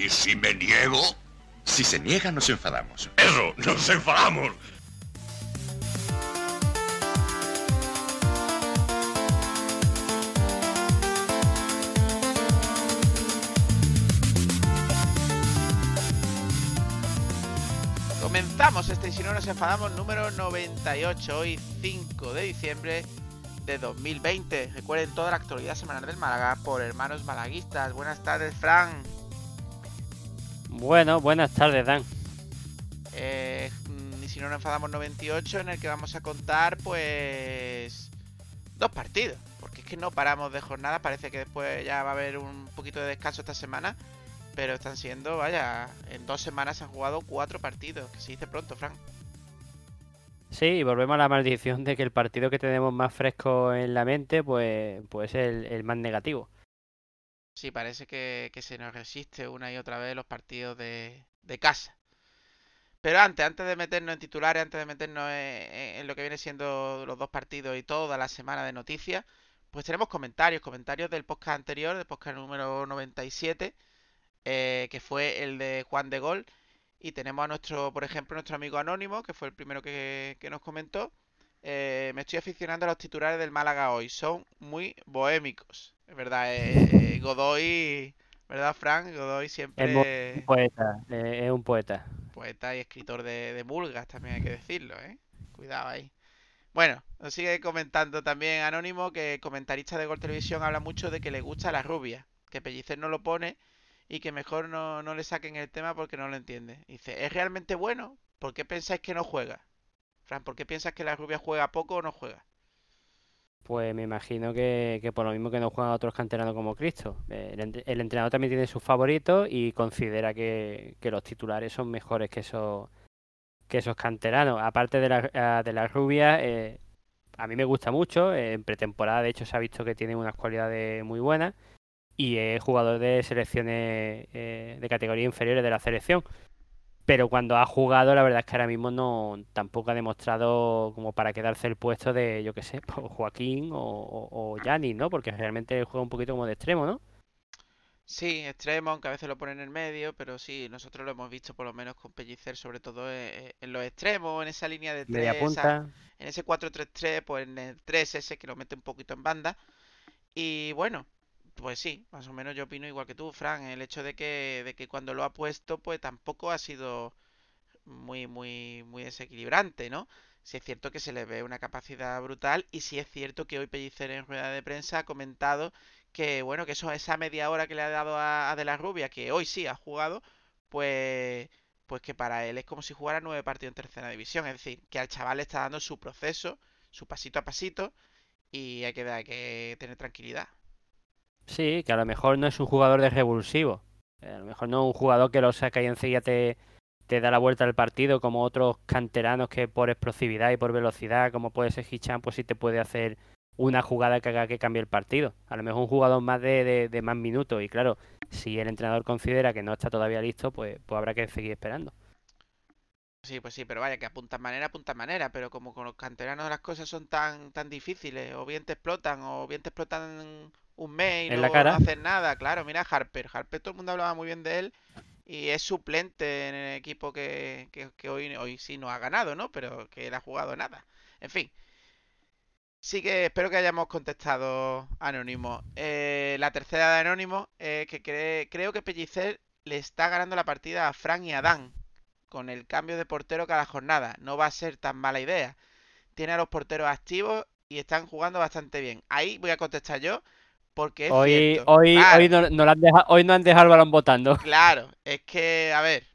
¿Y si me niego? Si se niega, nos enfadamos. Eso, nos enfadamos. Comenzamos este y si no nos enfadamos número 98, hoy 5 de diciembre de 2020. Recuerden toda la actualidad semanal del Málaga por hermanos malaguistas. Buenas tardes, Fran. Bueno, buenas tardes, Dan. Eh, y si no nos enfadamos 98, en el que vamos a contar, pues. Dos partidos. Porque es que no paramos de jornada. Parece que después ya va a haber un poquito de descanso esta semana. Pero están siendo, vaya, en dos semanas se han jugado cuatro partidos. Que se dice pronto, Fran. Sí, y volvemos a la maldición de que el partido que tenemos más fresco en la mente, pues, pues es el, el más negativo. Sí, parece que, se nos resiste una y otra vez los partidos de, de casa. Pero antes, antes de meternos en titulares, antes de meternos en, en lo que viene siendo los dos partidos y toda la semana de noticias, pues tenemos comentarios, comentarios del podcast anterior, del podcast número 97, eh, que fue el de Juan de Gol. Y tenemos a nuestro, por ejemplo, nuestro amigo Anónimo, que fue el primero que, que nos comentó. Eh, me estoy aficionando a los titulares del Málaga hoy. Son muy bohémicos. Es verdad, eh, Godoy, ¿verdad, Frank? Godoy siempre Es un poeta, eh, es un poeta. poeta y escritor de, de Mulgas, también hay que decirlo, ¿eh? Cuidado ahí. Bueno, nos sigue comentando también Anónimo que el comentarista de Gol Televisión habla mucho de que le gusta la rubia, que Pellicer no lo pone y que mejor no, no le saquen el tema porque no lo entiende. Dice, ¿es realmente bueno? ¿Por qué pensáis que no juega? Fran, ¿por qué piensas que la rubia juega poco o no juega? Pues me imagino que, que por lo mismo que no juegan otros canteranos como Cristo. Eh, El, ent- el entrenador también tiene sus favoritos y considera que, que los titulares son mejores que esos, que esos canteranos. Aparte de la, ah, de la rubia, eh, a mí me gusta mucho. eh, En pretemporada, de hecho, se ha visto que tiene unas cualidades muy buenas. Y es jugador de selecciones eh, de categoría inferiores de la selección. Pero cuando ha jugado, la verdad es que ahora mismo no tampoco ha demostrado como para quedarse el puesto de, yo qué sé, pues, Joaquín o, Gianni, ¿no? Porque realmente juega un poquito como de extremo, ¿no? Sí, extremo, aunque a veces lo ponen en el medio, pero sí, nosotros lo hemos visto por lo menos con Pellicer, sobre todo en, en los extremos, en esa línea de tres, esa- en ese 4-3-3, pues en el 3 ese que lo mete un poquito en banda. Y bueno, pues sí, más o menos yo opino igual que tú, Fran, el hecho de que, de que cuando lo ha puesto, pues tampoco ha sido muy, muy, muy desequilibrante, ¿no? Sí es cierto que se le ve una capacidad brutal y sí es cierto que hoy Pellicer en rueda de prensa ha comentado que, bueno, que eso, esa media hora que le ha dado a, a De la Rubia, que hoy sí ha jugado, pues, pues que para él es como si jugara nueve partidos en tercera división, es decir, que al chaval le está dando su proceso, su pasito a pasito y hay que, hay que tener tranquilidad. Sí, que a lo mejor no es un jugador de revulsivo. A lo mejor no es un jugador que lo saca y enseguida te, te da la vuelta al partido, como otros canteranos que por explosividad y por velocidad, como puede ser Hichan, pues sí te puede hacer una jugada que haga que cambie el partido. A lo mejor un jugador más de, de, de más minutos. Y claro, si el entrenador considera que no está todavía listo, pues, pues habrá que seguir esperando. Sí, pues sí, pero vaya, que apuntan manera, apuntan manera, pero como con los canteranos las cosas son tan, tan difíciles, o bien te explotan, o bien te explotan un mes y En la luego cara. no hacen nada, claro, mira Harper, Harper todo el mundo hablaba muy bien de él, y es suplente en el equipo que, que, que hoy, hoy sí no ha ganado, ¿no? Pero que él ha jugado nada. En fin, sí que espero que hayamos contestado Anónimo. Eh, la tercera de Anónimo, eh, que cree- creo que Pellicer le está ganando la partida a Frank y a Dan con el cambio de portero cada jornada. No va a ser tan mala idea. Tiene a los porteros activos y están jugando bastante bien. Ahí voy a contestar yo porque es Hoy, cierto. hoy, Claro, hoy, no, no lo han dejado, hoy no han dejado el balón votando. claro, es que, a ver,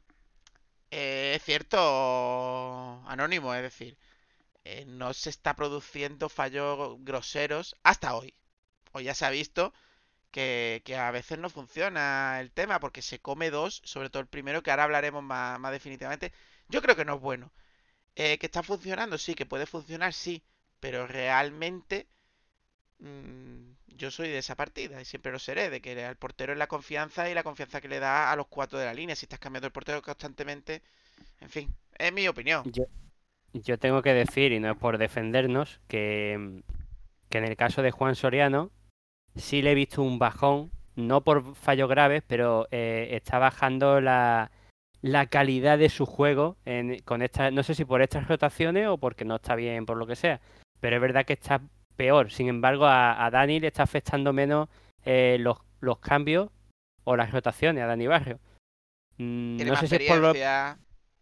eh, es cierto, Anónimo, es decir, eh, no se está produciendo fallos groseros hasta hoy. Hoy ya se ha visto que, a veces no funciona el tema porque se come dos, sobre todo el primero, que ahora hablaremos más, más definitivamente. Yo creo que no es bueno. Eh, que está funcionando, sí, que puede funcionar, sí, pero realmente mm, yo soy de esa partida y siempre lo seré, de que el portero es la confianza y la confianza que le da a los cuatro de la línea. Si estás cambiando el portero constantemente, en fin, es mi opinión. Yo, tengo que decir, y no es por defendernos, que, que en el caso de Juan Soriano sí le he visto un bajón no por fallos graves, pero eh, está bajando la, la calidad de su juego en, con esta, no sé si por estas rotaciones o porque no está bien por lo que sea, pero es verdad que está peor. Sin embargo, a, Dani le está afectando menos eh, los, los cambios o las rotaciones a Dani Barrio. Mm, no sé si es por lo...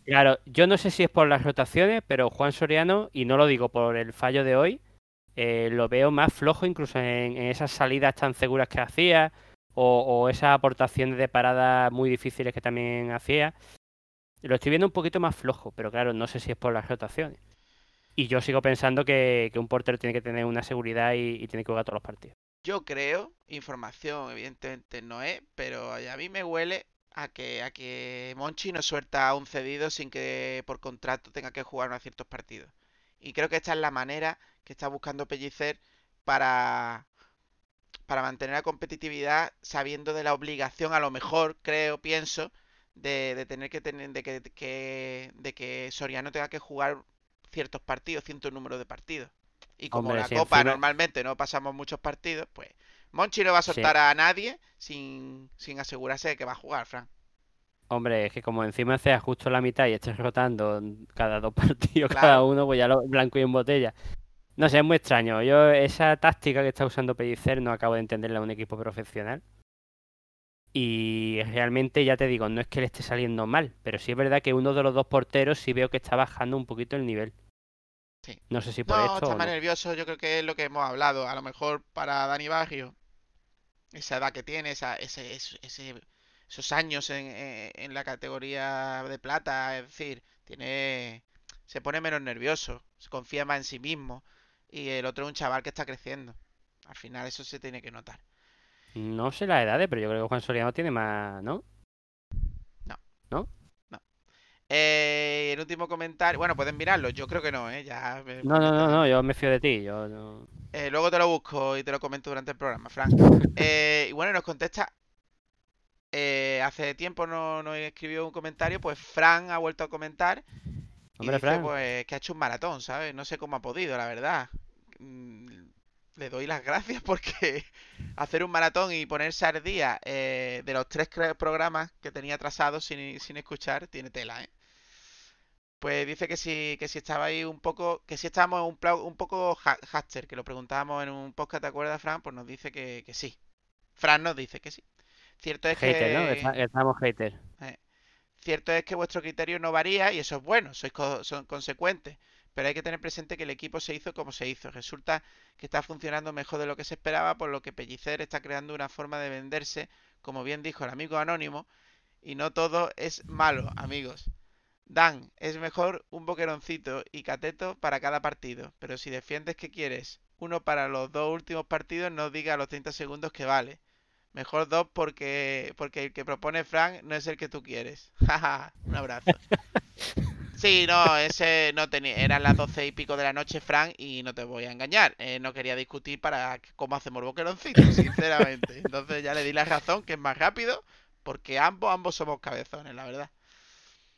Claro, yo no sé si es por las rotaciones, pero Juan Soriano, y no lo digo por el fallo de hoy, eh, lo veo más flojo incluso en, esas salidas tan seguras que hacía o, esas aportaciones de paradas muy difíciles que también hacía. Lo estoy viendo un poquito más flojo, pero claro, no sé si es por las rotaciones. Y yo sigo pensando que, un portero tiene que tener una seguridad y, tiene que jugar todos los partidos. Yo creo, información evidentemente no es, pero a mí me huele a que, a que Monchi no suelta un cedido sin que por contrato tenga que jugar unos ciertos partidos. Y creo que esta es la manera que está buscando Pellicer para, para mantener la competitividad sabiendo de la obligación, a lo mejor, creo, pienso, de, de tener que tener, de que, de que Soriano tenga que jugar ciertos partidos, cierto número de partidos. Y como la Copa normalmente no pasamos muchos partidos, pues Monchi no va a soltar a nadie sin, sin asegurarse de que va a jugar, Frank. Hombre, es que como encima sea justo la mitad y estés rotando cada dos partidos cada uno, pues ya lo blanco y en botella. No sé, es muy extraño. Yo esa táctica que está usando Pellicer no acabo de entenderla en un equipo profesional. Y realmente, ya te digo, no es que le esté saliendo mal, pero sí es verdad que uno de los dos porteros sí veo que está bajando un poquito el nivel. Sí. No sé si por no, esto. Está más nervioso, yo creo que es lo que hemos hablado. A lo mejor para Dani Baggio, esa edad que tiene, esa, ese, ese, esos años en, en, la categoría de plata, es decir, tiene se pone menos nervioso, se confía más en sí mismo. Y el otro es un chaval que está creciendo. Al final eso se tiene que notar. No sé la edad, pero yo creo que Juan Soriano tiene más, ¿no? No. ¿No? No. Eh, el último comentario. Bueno, pueden mirarlo. Yo creo que no, ¿eh? Ya No, no, no, no, yo me fío de ti. Yo no... eh, luego te lo busco y te lo comento durante el programa, Frank. Eh, y bueno, nos contesta. Eh, hace tiempo no, no escribió un comentario, pues Fran ha vuelto a comentar. Hombre, y dice, pues que ha hecho un maratón, ¿sabes? No sé cómo ha podido, la verdad. Mm, le doy las gracias porque hacer un maratón y ponerse al día eh, de los tres programas que tenía trazados sin, sin escuchar tiene tela, ¿eh? Pues dice que si, que si estaba ahí un poco, que si estábamos un, un poco haster, que lo preguntábamos en un podcast, ¿te acuerdas, Fran? Pues nos dice que, que sí. Fran nos dice que sí. Cierto es que... ¿no? Estamos hater. Eh, cierto es que vuestro criterio no varía y eso es bueno, sois son consecuentes pero hay que tener presente que el equipo se hizo como se hizo. Resulta que está funcionando mejor de lo que se esperaba, por lo que Pellicer está creando una forma de venderse, como bien dijo el amigo anónimo, y no todo es malo, amigos. Dan, es mejor un boqueroncito y cateto para cada partido, pero si defiendes que quieres uno para los dos últimos partidos, no diga a los 30 segundos que vale. Mejor dos porque, porque el que propone Frank no es el que tú quieres. un abrazo. Sí, no, ese no tenía, eran las doce y pico de la noche, Frank, y no te voy a engañar. Eh, no quería discutir para cómo hacemos boqueroncito, sinceramente. Entonces ya le di la razón, que es más rápido, porque ambos, ambos somos cabezones, la verdad.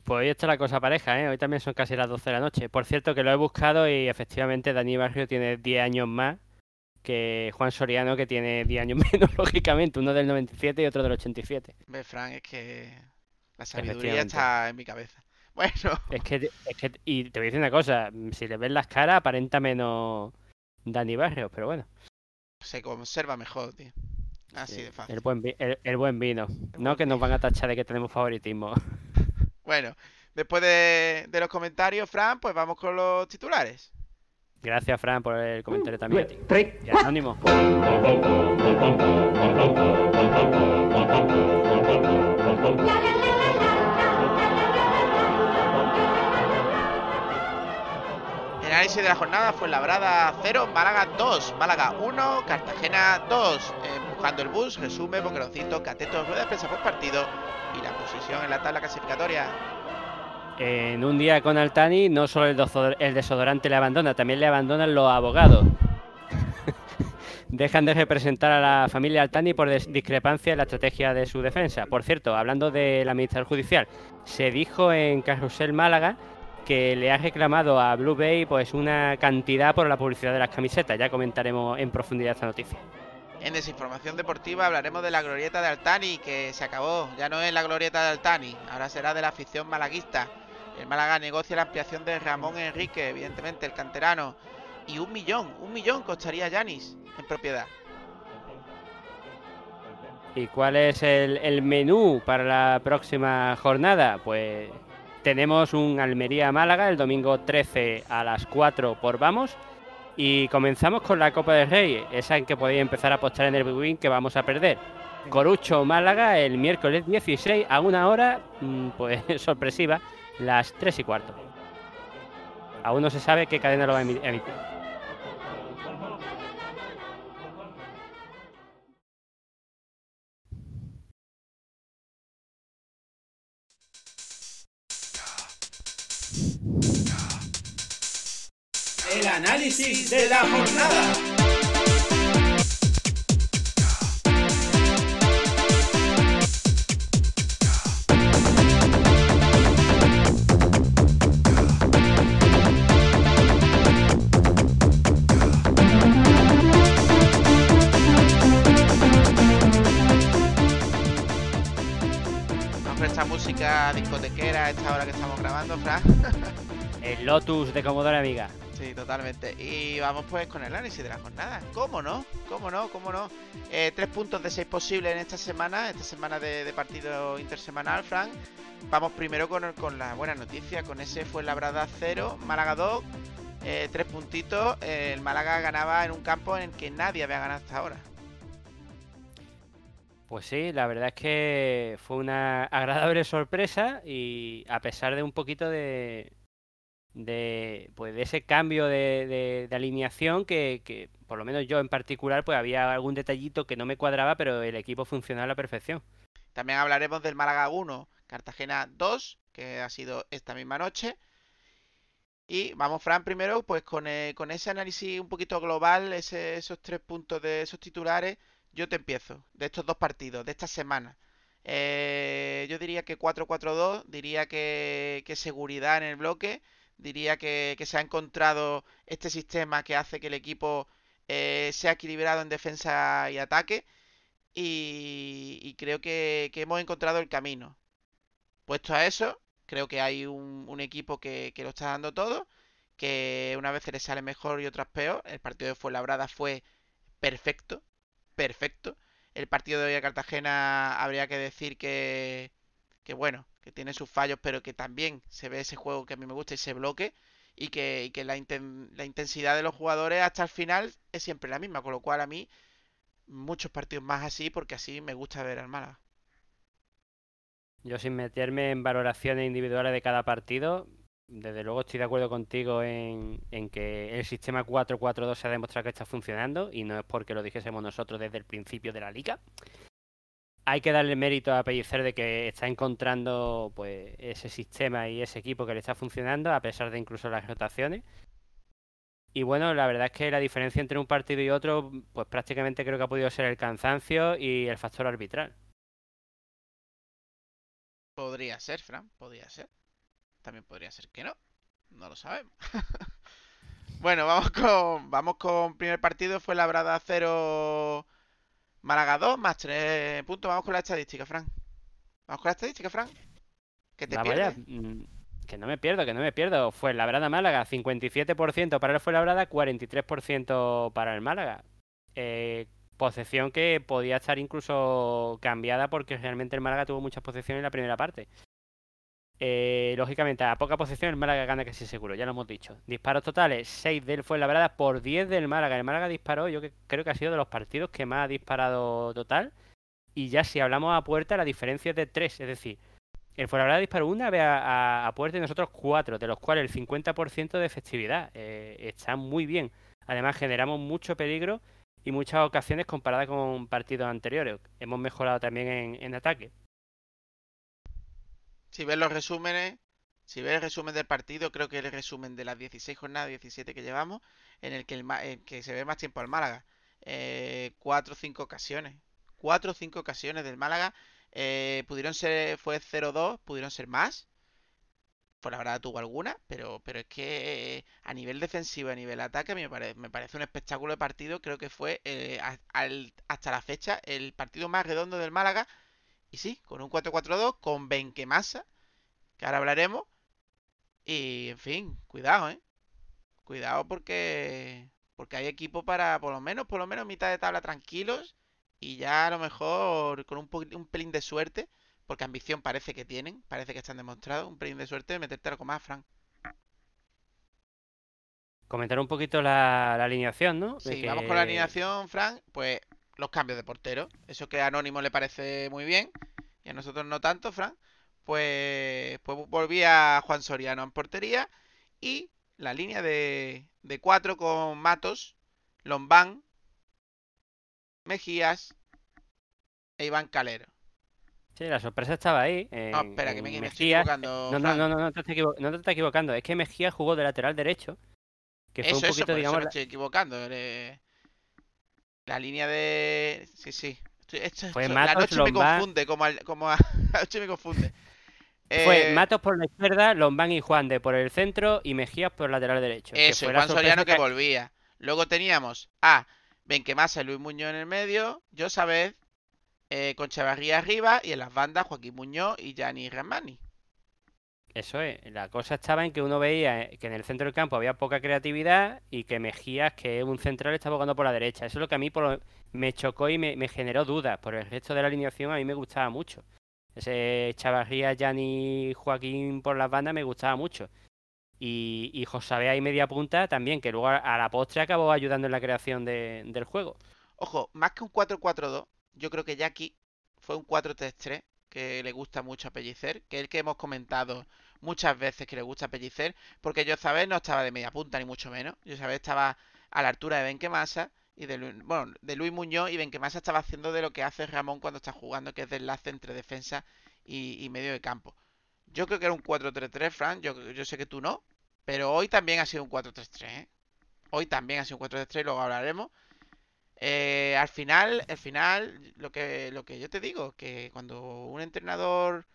Pues hoy está la cosa pareja, ¿eh? Hoy también son casi las 12 de la noche. Por cierto, que lo he buscado y efectivamente Dani Barrio tiene 10 años más que Juan Soriano, que tiene 10 años menos, lógicamente. Uno del 97 y otro del 87. Ve, Frank, es que la sabiduría está en mi cabeza. Bueno. Es que, es que, y te voy a decir una cosa, si le ves las caras aparenta menos Dani Barrios, pero bueno. Se conserva mejor, tío. Así de fácil. El buen, el, buen vino. no que nos van a tachar de que tenemos favoritismo. bueno, después de, de, los comentarios, Fran, pues vamos con los titulares. Gracias, Fran, por el comentario también. Y anónimo. Análisis de la jornada fue Labrada 0, Málaga 2, Málaga 1, Cartagena 2. Empujando el bus, resume, Boqueroncito, Cateto, rueda de prensa por partido y la posición en la tabla clasificatoria. En un día con Altani, no solo el, desodorante le abandona, también le abandonan los abogados. Dejan de representar a la familia Altani por discrepancia en la estrategia de su defensa. Por cierto, hablando de la administración judicial, se dijo en Carrusel Málaga que le ha reclamado a Blue Bay pues una cantidad por la publicidad de las camisetas. Ya comentaremos en profundidad esta noticia. En Desinformación Deportiva hablaremos de la glorieta de Altani, que se acabó. Ya no es la glorieta de Altani, ahora será de la afición malaguista. El Málaga negocia la ampliación de Ramón Enrique, evidentemente el canterano. Y un millón, un millón costaría Yanis en propiedad. ¿Y cuál es el, el menú para la próxima jornada? Pues tenemos un Almería-Málaga el domingo 13 a las 4 por Vamos. Y comenzamos con la Copa del Rey, esa en que podéis empezar a apostar en el Big que vamos a perder. Corucho Málaga el miércoles 16 a una hora, mm, pues sorpresiva, las 3 y cuarto. Aún no se sabe qué cadena lo va a emitir. El análisis de la jornada. Esta música discotequera a esta hora que estamos grabando, Fran. El Lotus de Comodora Amiga. Sí, totalmente. Y vamos pues con el análisis de la jornada. ¿Cómo no? ¿Cómo no? ¿Cómo no? Eh, tres puntos de seis posibles en esta semana, esta semana de, partido intersemanal, Frank. Vamos primero con, con la buena noticia, con ese fue Labrada 0, Málaga 2, eh, tres puntitos. Eh, el Málaga ganaba en un campo en el que nadie había ganado hasta ahora. Pues sí, la verdad es que fue una agradable sorpresa y a pesar de un poquito de, de, pues de ese cambio de, de- alineación que, que, por lo menos yo en particular, pues había algún detallito que no me cuadraba, pero el equipo funcionaba a la perfección. También hablaremos del Málaga 1, Cartagena 2, que ha sido esta misma noche. Y vamos, Fran, primero, pues con, eh, con ese análisis un poquito global, ese- esos tres puntos de esos titulares, yo te empiezo, de estos dos partidos, de esta semana. Eh, yo diría que 4-4-2, diría que, que seguridad en el bloque, diría que, que se ha encontrado este sistema que hace que el equipo eh, sea equilibrado en defensa y ataque y, y creo que, hemos encontrado el camino. Puesto a eso, creo que hay un, equipo que, que lo está dando todo, que unas veces le sale mejor y otras peor. El partido de Fuenlabrada fue perfecto, perfecto. El partido de hoy a Cartagena habría que decir que, que bueno, que tiene sus fallos, pero que también se ve ese juego que a mí me gusta, ese bloque, y que, la, inten- la intensidad de los jugadores hasta el final es siempre la misma, con lo cual a mí muchos partidos más así, porque así me gusta ver al Málaga. Yo sin meterme en valoraciones individuales de cada partido, desde luego estoy de acuerdo contigo en, en que el sistema 4-4-2 se ha demostrado que está funcionando y no es porque lo dijésemos nosotros desde el principio de la liga. Hay que darle mérito a Pellicer de que está encontrando pues ese sistema y ese equipo que le está funcionando a pesar de incluso las rotaciones. Y bueno, la verdad es que la diferencia entre un partido y otro, pues prácticamente creo que ha podido ser el cansancio y el factor arbitral. Podría ser, Fran, podría ser. También podría ser que no. No lo sabemos. bueno, vamos con vamos con primer partido. Fue Labrada 0, Málaga 2, más 3 puntos. Vamos con la estadística, Fran. Vamos con la estadística, Fran. Que te pierdes. mm, Que no me pierdo, que no me pierdo. Fue Labrada Málaga, 57% para el Fuenlabrada, 43% para el Málaga. Eh, posesión que podía estar incluso cambiada porque realmente el Málaga tuvo muchas posesiones en la primera parte. Eh, lógicamente, a poca posesión el Málaga gana casi seguro, ya lo hemos dicho. Disparos totales, 6 del Fuenlabrada por 10 del Málaga. El Málaga disparó, yo creo que ha sido de los partidos que más ha disparado total. Y ya si hablamos a puerta, la diferencia es de 3, es decir, el Fuenlabrada disparó una vez a, puerta y nosotros cuatro, de los cuales el 50% de efectividad. Eh, está muy bien. Además, generamos mucho peligro y muchas ocasiones comparadas con partidos anteriores. Hemos mejorado también en ataque. Si ves los resúmenes, si ves el resumen del partido, creo que el resumen de las 16 jornadas, 17 que llevamos, en el que, el, en que se ve más tiempo al Málaga. Eh, cuatro o cinco ocasiones. Cuatro o cinco ocasiones del Málaga. eh, pudieron ser, fue 0-2, pudieron ser más. Fuenlabrada tuvo alguna, pero, pero es que eh, a nivel defensivo, a nivel ataque, me, pare- me parece un espectáculo de partido. Creo que fue eh, a- al- hasta la fecha el partido más redondo del Málaga. Y sí, con un 4-4-2, con Benquemasa, que ahora hablaremos. Y en fin, cuidado, ¿eh? Cuidado porque porque hay equipo para por lo menos, por lo menos mitad de tabla tranquilos y ya a lo mejor con un, un pelín de suerte, porque ambición parece que tienen, parece que están demostrados, un pelín de suerte de meterte algo más, Frank. Comentar un poquito la, la alineación, ¿no? De Sí, vamos con la alineación, Frank, pues los cambios de portero, eso que a Anónimo le parece muy bien y a nosotros no tanto, Frank. Pues, pues volvía Juan Soriano en portería y la línea de, de cuatro con Matos, Lombán, Mejías e Iván Calero. Sí, la sorpresa estaba ahí. No, en- espera, que me, me estoy Mejías. equivocando. No, no, Fran. no, no, no te estás no equivocando. Es que Mejía jugó de lateral derecho. Que fue Eso, un eso, poquito, por eso digamos, me estoy equivocando. La línea de. Sí, sí. Estoy- esto- Fue esto- la Matos, noche me confunde, como, al- como a- la noche me confunde. Fue Eh, Matos por la izquierda, Lombán y Juan de por el centro y Mejías por el lateral derecho. Eso, fue Juan Soriano que que- volvía. Luego teníamos a Benquemasa y Luis Muñoz en el medio, yo sabes, eh, con Chavarría arriba y en las bandas Joaquín Muñoz y Gianni Ramani. Eso es, la cosa estaba en que uno veía eh, que en el centro del campo había poca creatividad y que Mejías, que es un central, estaba jugando por la derecha. Eso es lo que a mí por me chocó y me, generó dudas. Por el resto de la alineación a mí me gustaba mucho. Ese Chavarría, Gianni, Joaquín por las bandas me gustaba mucho. Y, y Josabé ahí media punta también, que luego a, la postre acabó ayudando en la creación de- del juego. Ojo, más que un 4-4-2, yo creo que aquí fue un 4-3-3 le gusta mucho a Pellicer, que es el que hemos comentado muchas veces que le gusta a porque yo sabes no estaba de media punta ni mucho menos, yo sabes estaba a la altura de Benquemasa y de Luis, bueno, de Luis Muñoz y Benquemasa estaba haciendo de lo que hace Ramón cuando está jugando, que es de enlace entre defensa y, y medio de campo. Yo creo que era un 4-3-3, Fran, yo, yo sé que tú no, pero hoy también ha sido un 4-3-3, ¿eh? Hoy también ha sido un 4-3-3, luego hablaremos. Eh, al final, al final, lo que, lo que yo te digo, que cuando un entrenador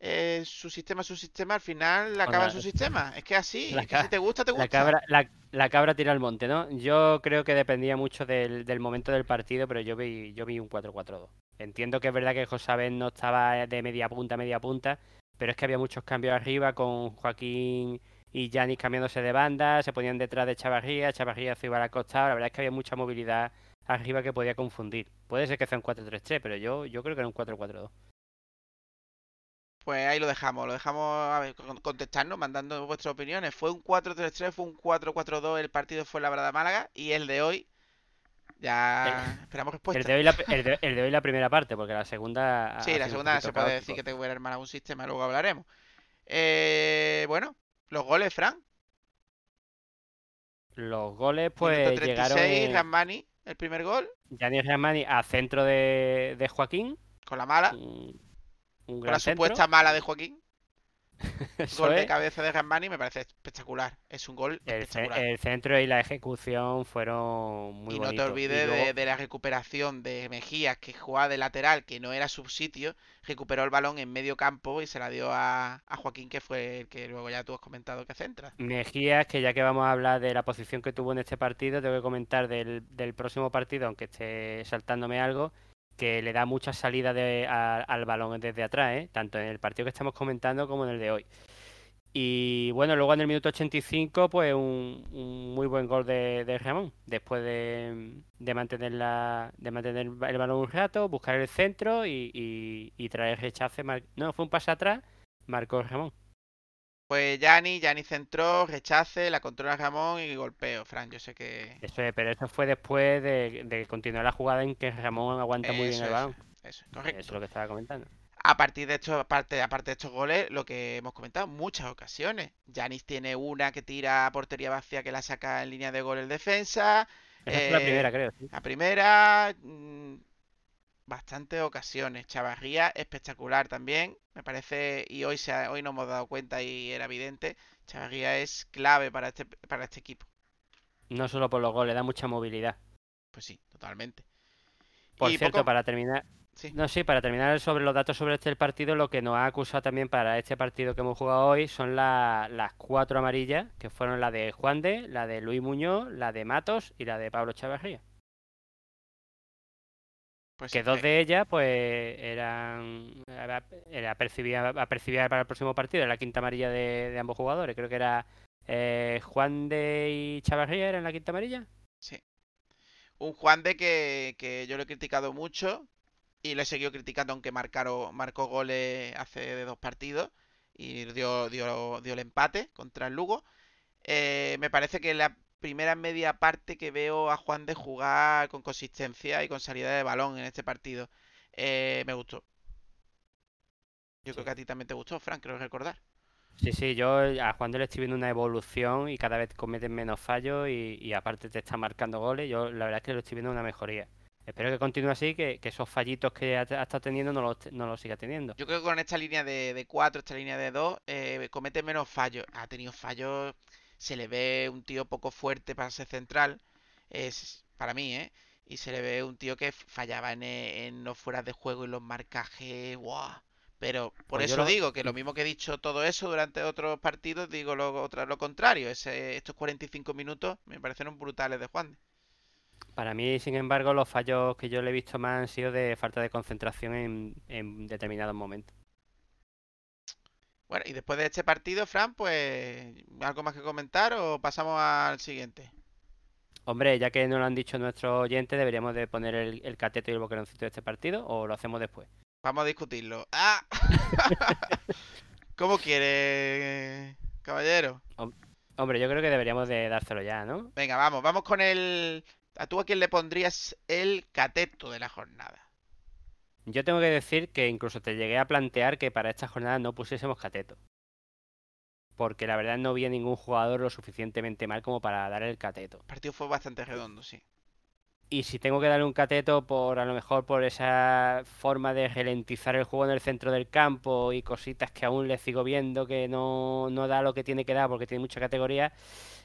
eh, su sistema es su sistema, al final le acaba la- su sistema. Es que así, la es que si te gusta, te gusta. La cabra, la, la cabra tira al monte, ¿no? Yo creo que dependía mucho del, del momento del partido, pero yo vi, yo vi un 4-4-2. Entiendo que es verdad que Josabel no estaba de media punta a media punta, pero es que había muchos cambios arriba con Joaquín y Yanis cambiándose de banda, se ponían detrás de Chavarría, Chavarría se iba a la costa, la verdad es que había mucha movilidad arriba que podía confundir. Puede ser que sea un 4-3-3, pero yo, yo creo que era un 4-4-2. Pues ahí lo dejamos, lo dejamos a ver, con- contestarnos, mandando vuestras opiniones. Fue un 4-3-3, fue un 4-4-2, el partido fue la verdad Málaga y el de hoy ya esperamos El respuesta. de, hoy la, el, de, el de hoy la primera parte, porque la segunda... Sí, la segunda se puede decir que te hubiera armado un sistema, luego hablaremos. Eh, bueno, los goles, Fran. Los goles, pues 36, llegaron Ramani, el primer gol, Gianni Ramani a centro de, de Joaquín. con la mala, Un, un con la centro. supuesta mala de Joaquín. Gol de cabeza de Ramani me parece espectacular. Es un gol El, espectacular. el centro y la ejecución fueron muy y no te bonitos. Olvides luego- de, de la recuperación de Mejías, que jugaba de lateral, que no era su sitio, recuperó el balón en medio campo y se la dio a, a Joaquín, que fue el que luego ya tú has comentado que centra. Mejías, que ya que vamos a hablar de la posición que tuvo en este partido, tengo que comentar del, del próximo partido, aunque esté saltándome algo, que le da mucha salida de- a- al balón desde atrás, ¿eh? tanto en el partido que estamos comentando como en el de hoy. Y bueno, luego en el minuto 85, pues un, un muy buen gol de, de Ramón, después de, de mantener la, de mantener el balón un rato, buscar el centro y, y, y traer rechace. No, fue un pase atrás, marcó Ramón. Pues Yanni, Yanni centró, rechace, la controla Ramón y golpeo. Fran, yo sé que. Eso es, pero eso fue después de, de continuar la jugada en que Ramón aguanta muy bien el balón. eso, correcto. Eso es lo que estaba comentando. A partir de estos, aparte, aparte de estos goles, lo que hemos comentado, muchas ocasiones. Yanis tiene una que tira a portería vacía que la saca en línea de gol el defensa. Esa fue la Eh, primera, creo. sí. La primera, mm, bastantes ocasiones. Chavarría, espectacular también. Me parece, y hoy, se ha- hoy nos hemos dado cuenta y era evidente, Chavarría es clave para este, para este equipo. No solo por los goles, da mucha movilidad. Pues sí, totalmente. Por Y cierto, poco- para terminar, Sí. No, sí, para terminar sobre los datos sobre este partido, lo que nos ha acusado también para este partido que hemos jugado hoy son la- las cuatro amarillas, que fueron la de Juan de, la de Luis Muñoz, la de Matos y la de Pablo Chavarría. Pues Que dos eh, de ellas, pues, eran. Era, percibida, apercibida para el próximo partido, era la quinta amarilla de, de ambos jugadores. Creo que era eh, Juan de y Chavarría, ¿eran la quinta amarilla? Sí. Un Juan de que, que yo lo he criticado mucho y lo he seguido criticando aunque marcaron, marcó goles hace de dos partidos y dio, dio, dio el empate contra el Lugo. Eh, me parece que la primera media parte que veo a Juan de jugar con consistencia y con salida de balón en este partido eh, me gustó. Yo creo que a ti también te gustó, Frank, creo recordar. Sí, sí, yo a Juan de le estoy viendo una evolución y cada vez cometen menos fallos y, y aparte te está marcando goles. Yo la verdad es que lo estoy viendo una mejoría. Espero que continúe así, que, que esos fallitos que ha, ha estado teniendo no los, no los siga teniendo. Yo creo que con esta línea de, de 4, esta línea de 2, eh, comete menos fallos. Ha tenido fallos, se le ve un tío poco fuerte para ser central, es para mí, ¿eh? Y se le ve un tío que fallaba en, eh, en los fueras de juego y los marcajes, ¡guau! Pero por Pues eso lo- digo que lo mismo que he dicho todo eso durante otros partidos, digo lo, otra, lo contrario. Ese, estos 45 minutos me parecieron brutales de Juan. Para mí, sin embargo, los fallos que yo le he visto más han sido de falta de concentración en, en determinados momentos. Bueno, y después de este partido, Fran, pues, ¿algo más que comentar o pasamos al siguiente? Hombre, ya que no lo han dicho nuestros oyentes, deberíamos de poner el, el cateto y el boqueroncito de este partido o lo hacemos después. Vamos a discutirlo. ¡Ah! ¿Cómo quiere, caballero? Hombre, yo creo que deberíamos de dárselo ya, ¿no? Venga, vamos, vamos con el... ¿A tú a quién le pondrías el cateto de la jornada? Yo tengo que decir que incluso te llegué a plantear que para esta jornada no pusiésemos cateto. Porque la verdad no vi a ningún jugador lo suficientemente mal como para dar el cateto. El partido fue bastante redondo, sí. Y si tengo que darle un cateto por a lo mejor por esa forma de ralentizar el juego en el centro del campo y cositas que aún le sigo viendo que no, no da lo que tiene que dar porque tiene mucha categoría,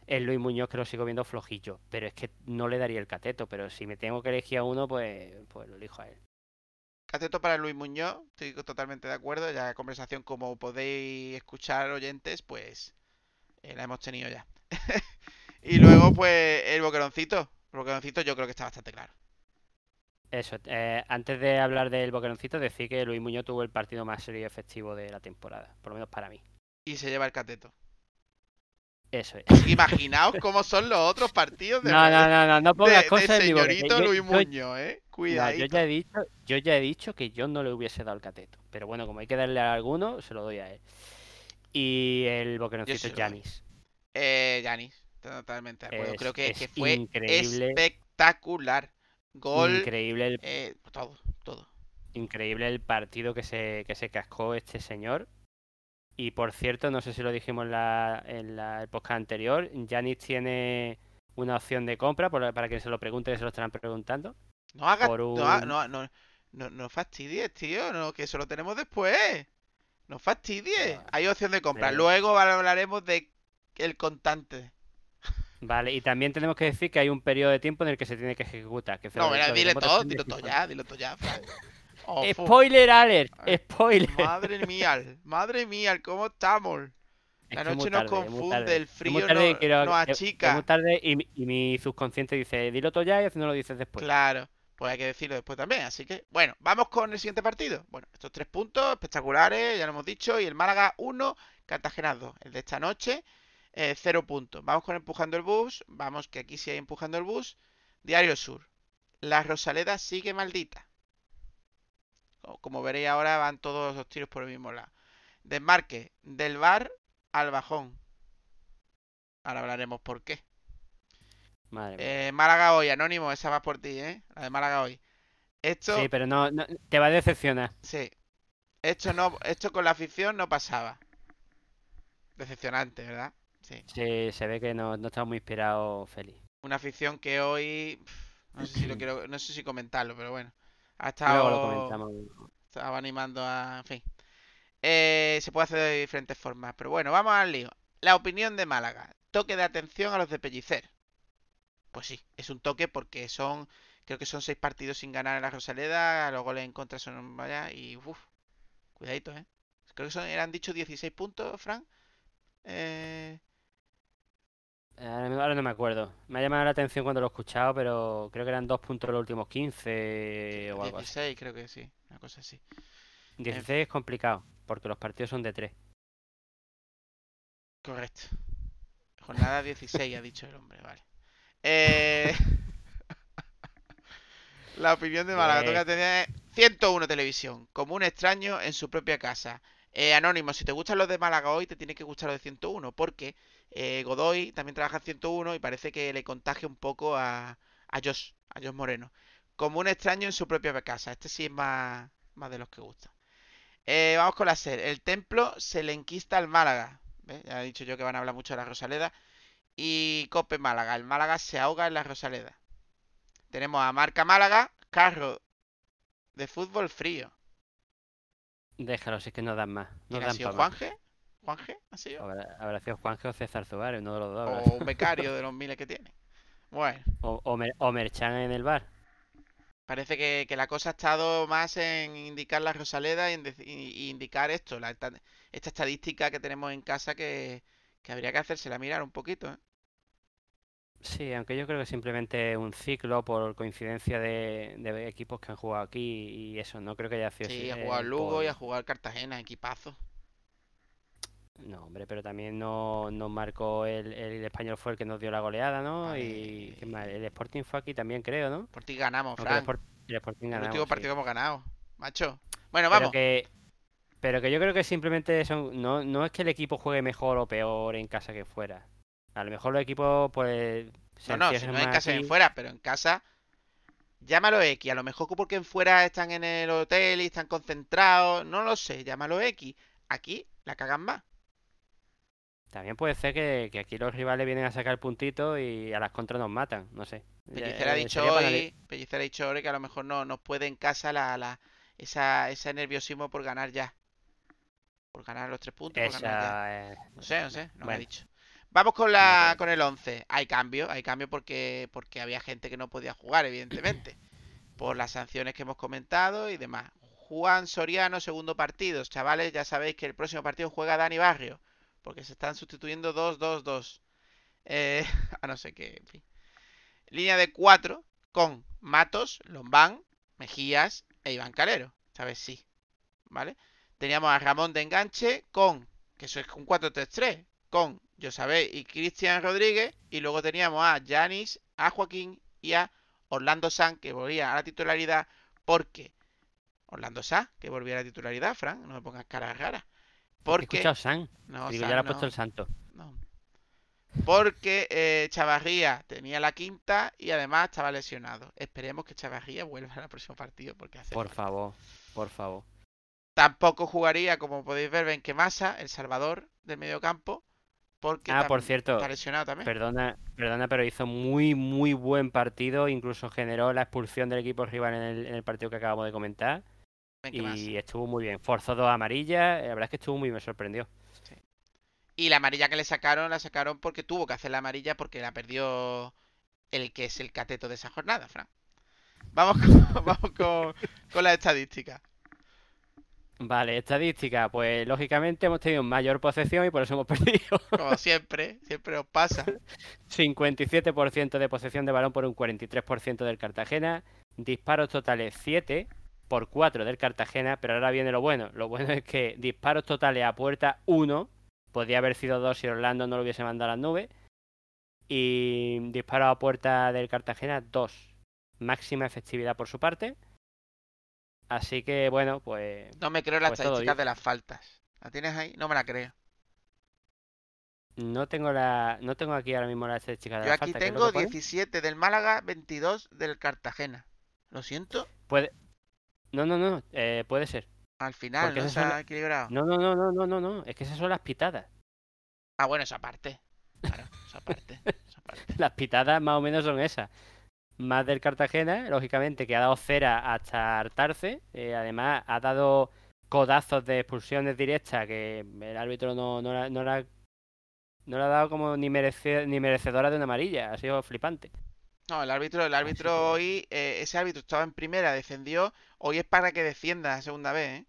es Luis Muñoz que lo sigo viendo flojillo. Pero es que no le daría el cateto, pero si me tengo que elegir a uno, pues, pues lo elijo a él. Cateto para Luis Muñoz, estoy totalmente de acuerdo. Ya conversación como podéis escuchar oyentes, pues eh, la hemos tenido ya. y luego, pues, el boqueroncito. El boqueroncito yo creo que está bastante claro. Eso, eh, antes de hablar del boqueroncito, decir que Luis Muñoz tuvo el partido más serio y efectivo de la temporada, por lo menos para mí. Y se lleva el cateto. Eso es. Imaginaos cómo son los otros partidos de, No, no, no, no, no de- pongas de cosas en mi que señorito yo- Luis yo- Muñoz, ¿eh? No, Cuidadito. yo ya he dicho, yo ya he dicho que yo no le hubiese dado el cateto. Pero bueno, como hay que darle a alguno, se lo doy a él. Y el boqueroncito. Yanis. Eh, Yanis, totalmente de acuerdo. Es- Creo que, es que fue increíble. espectacular. Gol, Increíble el, eh, todo, todo. increíble el partido que se, que se cascó este señor. Y por cierto, no sé si lo dijimos en la, en la el podcast anterior, Yanis tiene una opción de compra, por- para que se lo pregunte, que se lo estarán preguntando. No hagas, no, ha- no, no, no, no fastidies, tío, no, que eso lo tenemos después. No fastidies. Ah, Hay opción de compra. pero- Luego hablaremos de el contante. Vale, y también tenemos que decir que hay un periodo de tiempo en el que se tiene que ejecutar. Que No, mira, dile todo, de- todo ya, dilo todo ya. Oh. Spoiler alert, spoiler. Madre mía, madre mía, ¿cómo estamos? Es La es noche nos tarde, confunde, el frío tarde no- quiero- nos es achica. muy tarde y, mi- y mi subconsciente dice, dilo todo ya y así no lo dices después. Claro, pues hay que decirlo después también. Así que, bueno, vamos con el siguiente partido. Bueno, estos tres puntos espectaculares, ya lo hemos dicho. Y el Málaga 1, Cartagena 2. El de esta noche, eh, 0 puntos. Vamos con empujando el bus. Vamos, que aquí sí hay empujando el bus. Diario Sur. La Rosaleda sigue maldita. Co- Como veréis ahora, van todos los tiros por el mismo lado. Desmarque del bar al bajón. Ahora hablaremos por qué. Madre mía. Eh, Málaga hoy, Anónimo, esa va por ti, ¿eh? La de Málaga hoy. Esto, Sí, pero no, no- te va a decepcionar. sí. Esto no, esto con la afición no pasaba. Decepcionante, ¿verdad? Sí. Sí, se ve que no, no estamos muy inspirados, Félix. Una afición que hoy, no sé si lo quiero, no sé si comentarlo, pero bueno. Ha lo comentamos. estaba animando a, en fin. Eh, se puede hacer de diferentes formas, pero bueno, vamos al lío. La opinión de Málaga. Toque de atención a los de Pellicer. Pues sí, es un toque porque son Creo que son seis partidos sin ganar en la Rosaleda, los goles en contra son vaya y uff, cuidadito, ¿eh? Creo que son, eran dicho 16 puntos, Frank. Eh, Ahora, ahora no me acuerdo. Me ha llamado la atención cuando lo he escuchado, pero creo que eran dos puntos los últimos 15 o algo así. 16 creo que sí, una cosa así. 16 es complicado, porque los partidos son de 3. Correcto. Jornada 16 ha dicho el hombre, vale. Eh... La opinión de Málaga toca tener 101 televisión, como un extraño en su propia casa. Eh, Anónimo, si te gustan los de Málaga hoy, te tiene que gustar los de 101, porque eh, Godoy también trabaja en 101 y parece que le contagia un poco a, a Josh, a Josh Moreno. Como un extraño en su propia casa. Este sí es más, más de los que gustan. Eh, vamos con la SER. El templo se le enquista al Málaga. ¿Ves? Ya he dicho yo que van a hablar mucho de la Rosaleda. Y Cope Málaga. El Málaga se ahoga en la Rosaleda. Tenemos a Marca Málaga, carro de fútbol frío. Déjalo, si es que no dan más. No ¿Quién ha dan. Juanje? ¿Juanje? ¿Ha sido? Habrá, habrá sido Juanjo o César uno de los dos. O un becario de los miles que tiene. Bueno, O, o, Mer- o Merchan en el bar. parece que, que la cosa ha estado más en indicar la Rosaleda y, en y- y indicar esto, la, esta, esta estadística que tenemos en casa que, que habría que hacérsela mirar un poquito. ¿eh? Sí, aunque yo creo que simplemente un ciclo por coincidencia de, de equipos que han jugado aquí y eso, no creo que haya sido Sí, así, ha jugado Lugo y ha jugado Cartagena, equipazo. No, hombre, pero también no- nos marcó el, el español fue el que nos dio la goleada, ¿no? Y ¿qué más? el Sporting fue aquí también, creo, ¿no? Por ti ganamos, Aunque el, Fran. Sport- el Sporting El ganamos, último sí. partido que hemos ganado, macho. Bueno, Pero vamos. que, pero que yo creo que simplemente son, no, no es que el equipo juegue mejor o peor en casa que fuera. A lo mejor los equipos, pues, se No, no, si no en casa y en aquí. fuera, pero en casa, llámalo X. A lo mejor porque en fuera están en el hotel y están concentrados, no lo sé, llámalo X. Aquí la cagan más. También puede ser que, que aquí los rivales vienen a sacar puntito y a las contras nos matan, no sé. Pellicer ha Eh, dicho hoy, Pellicer ha dicho hoy que a lo mejor no nos puede en casa la, la, esa, ese nerviosismo por ganar ya. Por ganar los tres puntos, por ganar ya. Esa, eh, No sé, no sé, no me ha dicho. Vamos con la con el 11. Hay cambio, hay cambio porque porque había gente que no podía jugar, evidentemente, por las sanciones que hemos comentado y demás. Juan Soriano, segundo partido. Chavales, ya sabéis que el próximo partido juega Dani Barrio, porque se están sustituyendo 2-2-2. Eh, a no ser que, en fin. Línea de 4 con Matos, Lombán, Mejías e Iván Calero. Esta vez sí, ¿vale? Teníamos a Ramón de enganche con, que eso es un 4-3-3, con Josabé y Cristian Rodríguez. Y luego teníamos a Yanis, a Joaquín y a Orlando San, que volvía a la titularidad porque... Orlando San, que volvía a la titularidad, Fran, no me pongas caras raras. He Porque... escuchado San. No, Digo, San ya le ha puesto el santo. no. Porque eh, Chavarría tenía la quinta y además estaba lesionado. Esperemos que Chavarría vuelva al próximo partido porque hace Por favor, por favor. Tampoco jugaría, como podéis ver, Benquemasa, el salvador del mediocampo, porque Ah, por cierto, está lesionado también. Perdona, perdona, pero hizo muy, muy buen partido. Incluso generó la expulsión del equipo rival en el, en el partido que acabamos de comentar. Y estuvo muy bien. Forzó dos amarillas. La verdad es que estuvo muy bien, me sorprendió. Y la amarilla que le sacaron, la sacaron porque tuvo que hacer la amarilla porque la perdió el que es el cateto de esa jornada, Fran. Vamos con, vamos con, con las estadísticas. Vale, estadística. Pues lógicamente hemos tenido mayor posesión y por eso hemos perdido. Como siempre, siempre os pasa. 57% de posesión de balón por un 43% del Cartagena. Disparos totales 7 por 4 del Cartagena. Pero ahora viene lo bueno. Lo bueno es que disparos totales a puerta 1. Podría haber sido 2 si Orlando no lo hubiese mandado a las nubes. Y disparos a puerta del Cartagena 2. Máxima efectividad por su parte. Así que bueno, pues No me creo las Pues estadísticas de las faltas. ¿La tienes ahí? No me la creo. no tengo la no tengo aquí ahora mismo la estadística de Yo la aquí falta, ¿qué es lo tengo que pone? 17 del Málaga, 22 del Cartagena. Lo siento, Puede... No, no, no, eh, puede ser. al final Porque no se son la- equilibrado. No, no, no, no, no, no, no. Es que esas son las pitadas. Ah, bueno, esa parte. Claro, esa parte. esa parte. Las pitadas más o menos son esas. Más del Cartagena, lógicamente, que ha dado cera hasta hartarse. Eh, además, ha dado codazos de expulsiones directas que el árbitro no, no, la- no, la, no le ha dado como ni, merece- ni merecedora de una amarilla. Ha sido flipante. No, el árbitro, el árbitro hoy, eh, ese árbitro estaba en primera, descendió. Hoy es para que descienda la segunda vez, ¿eh?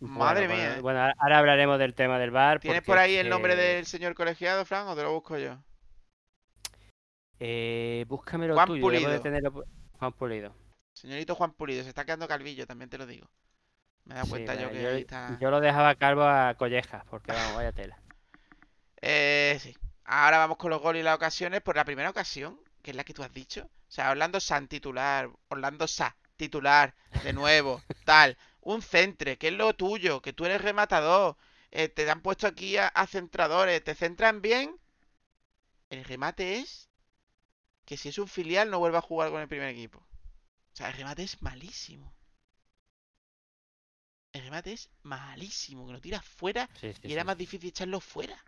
Madre Bueno, mía. Bueno, bueno, ahora- hablaremos del tema del bar. ¿Tienes porque por ahí el nombre del señor colegiado, Fran, o te lo busco yo? Eh, búscamelo Juan tú, yo debo de Pulido. tenerlo Juan Pulido. Señorito Juan Pulido, se está quedando calvillo, también te lo digo. Me he dado Sí, cuenta yo que yo, ahí está. yo lo dejaba calvo a collejas, porque vamos, vaya tela. Eh, sí. Ahora vamos con los goles y las ocasiones. Por la primera ocasión, que es la que tú has dicho. O sea, Orlando San titular, Orlando Sa titular, de nuevo, tal. Un centre, que es lo tuyo, que tú eres rematador. eh, te han puesto aquí a, a centradores, te centran bien. El remate es que si es un filial no vuelva a jugar con el primer equipo. O sea, el remate es malísimo. El remate es malísimo, que lo tiras fuera Sí, sí, y era sí. más difícil echarlo fuera.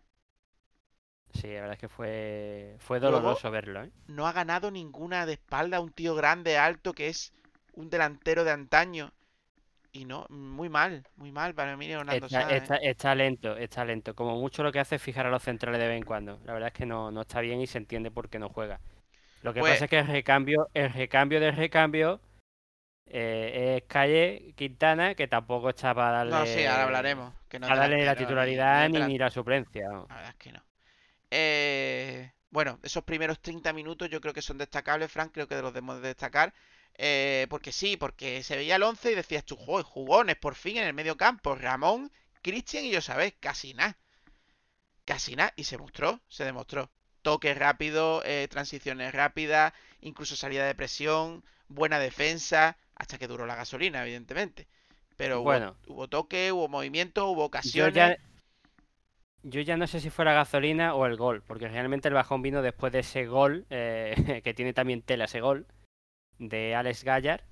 Sí, la verdad es que fue, fue Luego- doloroso verlo, ¿eh? no ha ganado ninguna de espalda, un tío grande, alto, que es un delantero de antaño. Y no, muy mal, muy mal para mí Leonardo Está, Sá, ¿eh? está- está lento, está lento. Como mucho lo que hace es fijar a los centrales de vez en cuando. La verdad es que no, no está bien y se entiende por qué no juega. Lo que Pues- pasa es que el recambio, el recambio del recambio eh, es Calle Quintana, que tampoco está para darle, No, sí, ahora hablaremos. Que no es para darle la ni- titularidad ni ni, la suplencia. La verdad es que no. Eh, bueno, esos primeros 30 minutos yo creo que son destacables, Frank, creo que los debemos de destacar. Eh, porque sí, porque se veía el 11 y decías tú, "Joder, jugones, por fin en el medio campo. Ramón, Cristian y yo, ¿sabes? Casi nada. Casi nada. Y se mostró, se demostró. Toques rápidos, eh, transiciones rápidas, incluso salida de presión, buena defensa, hasta que duró la gasolina, evidentemente. Pero hubo, Bueno. hubo toque, hubo movimiento, hubo Yo ocasiones. ya, yo ya no sé si fue la gasolina o el gol, porque realmente el bajón vino después de ese gol, eh, que tiene también tela ese gol, de Alex Gallar.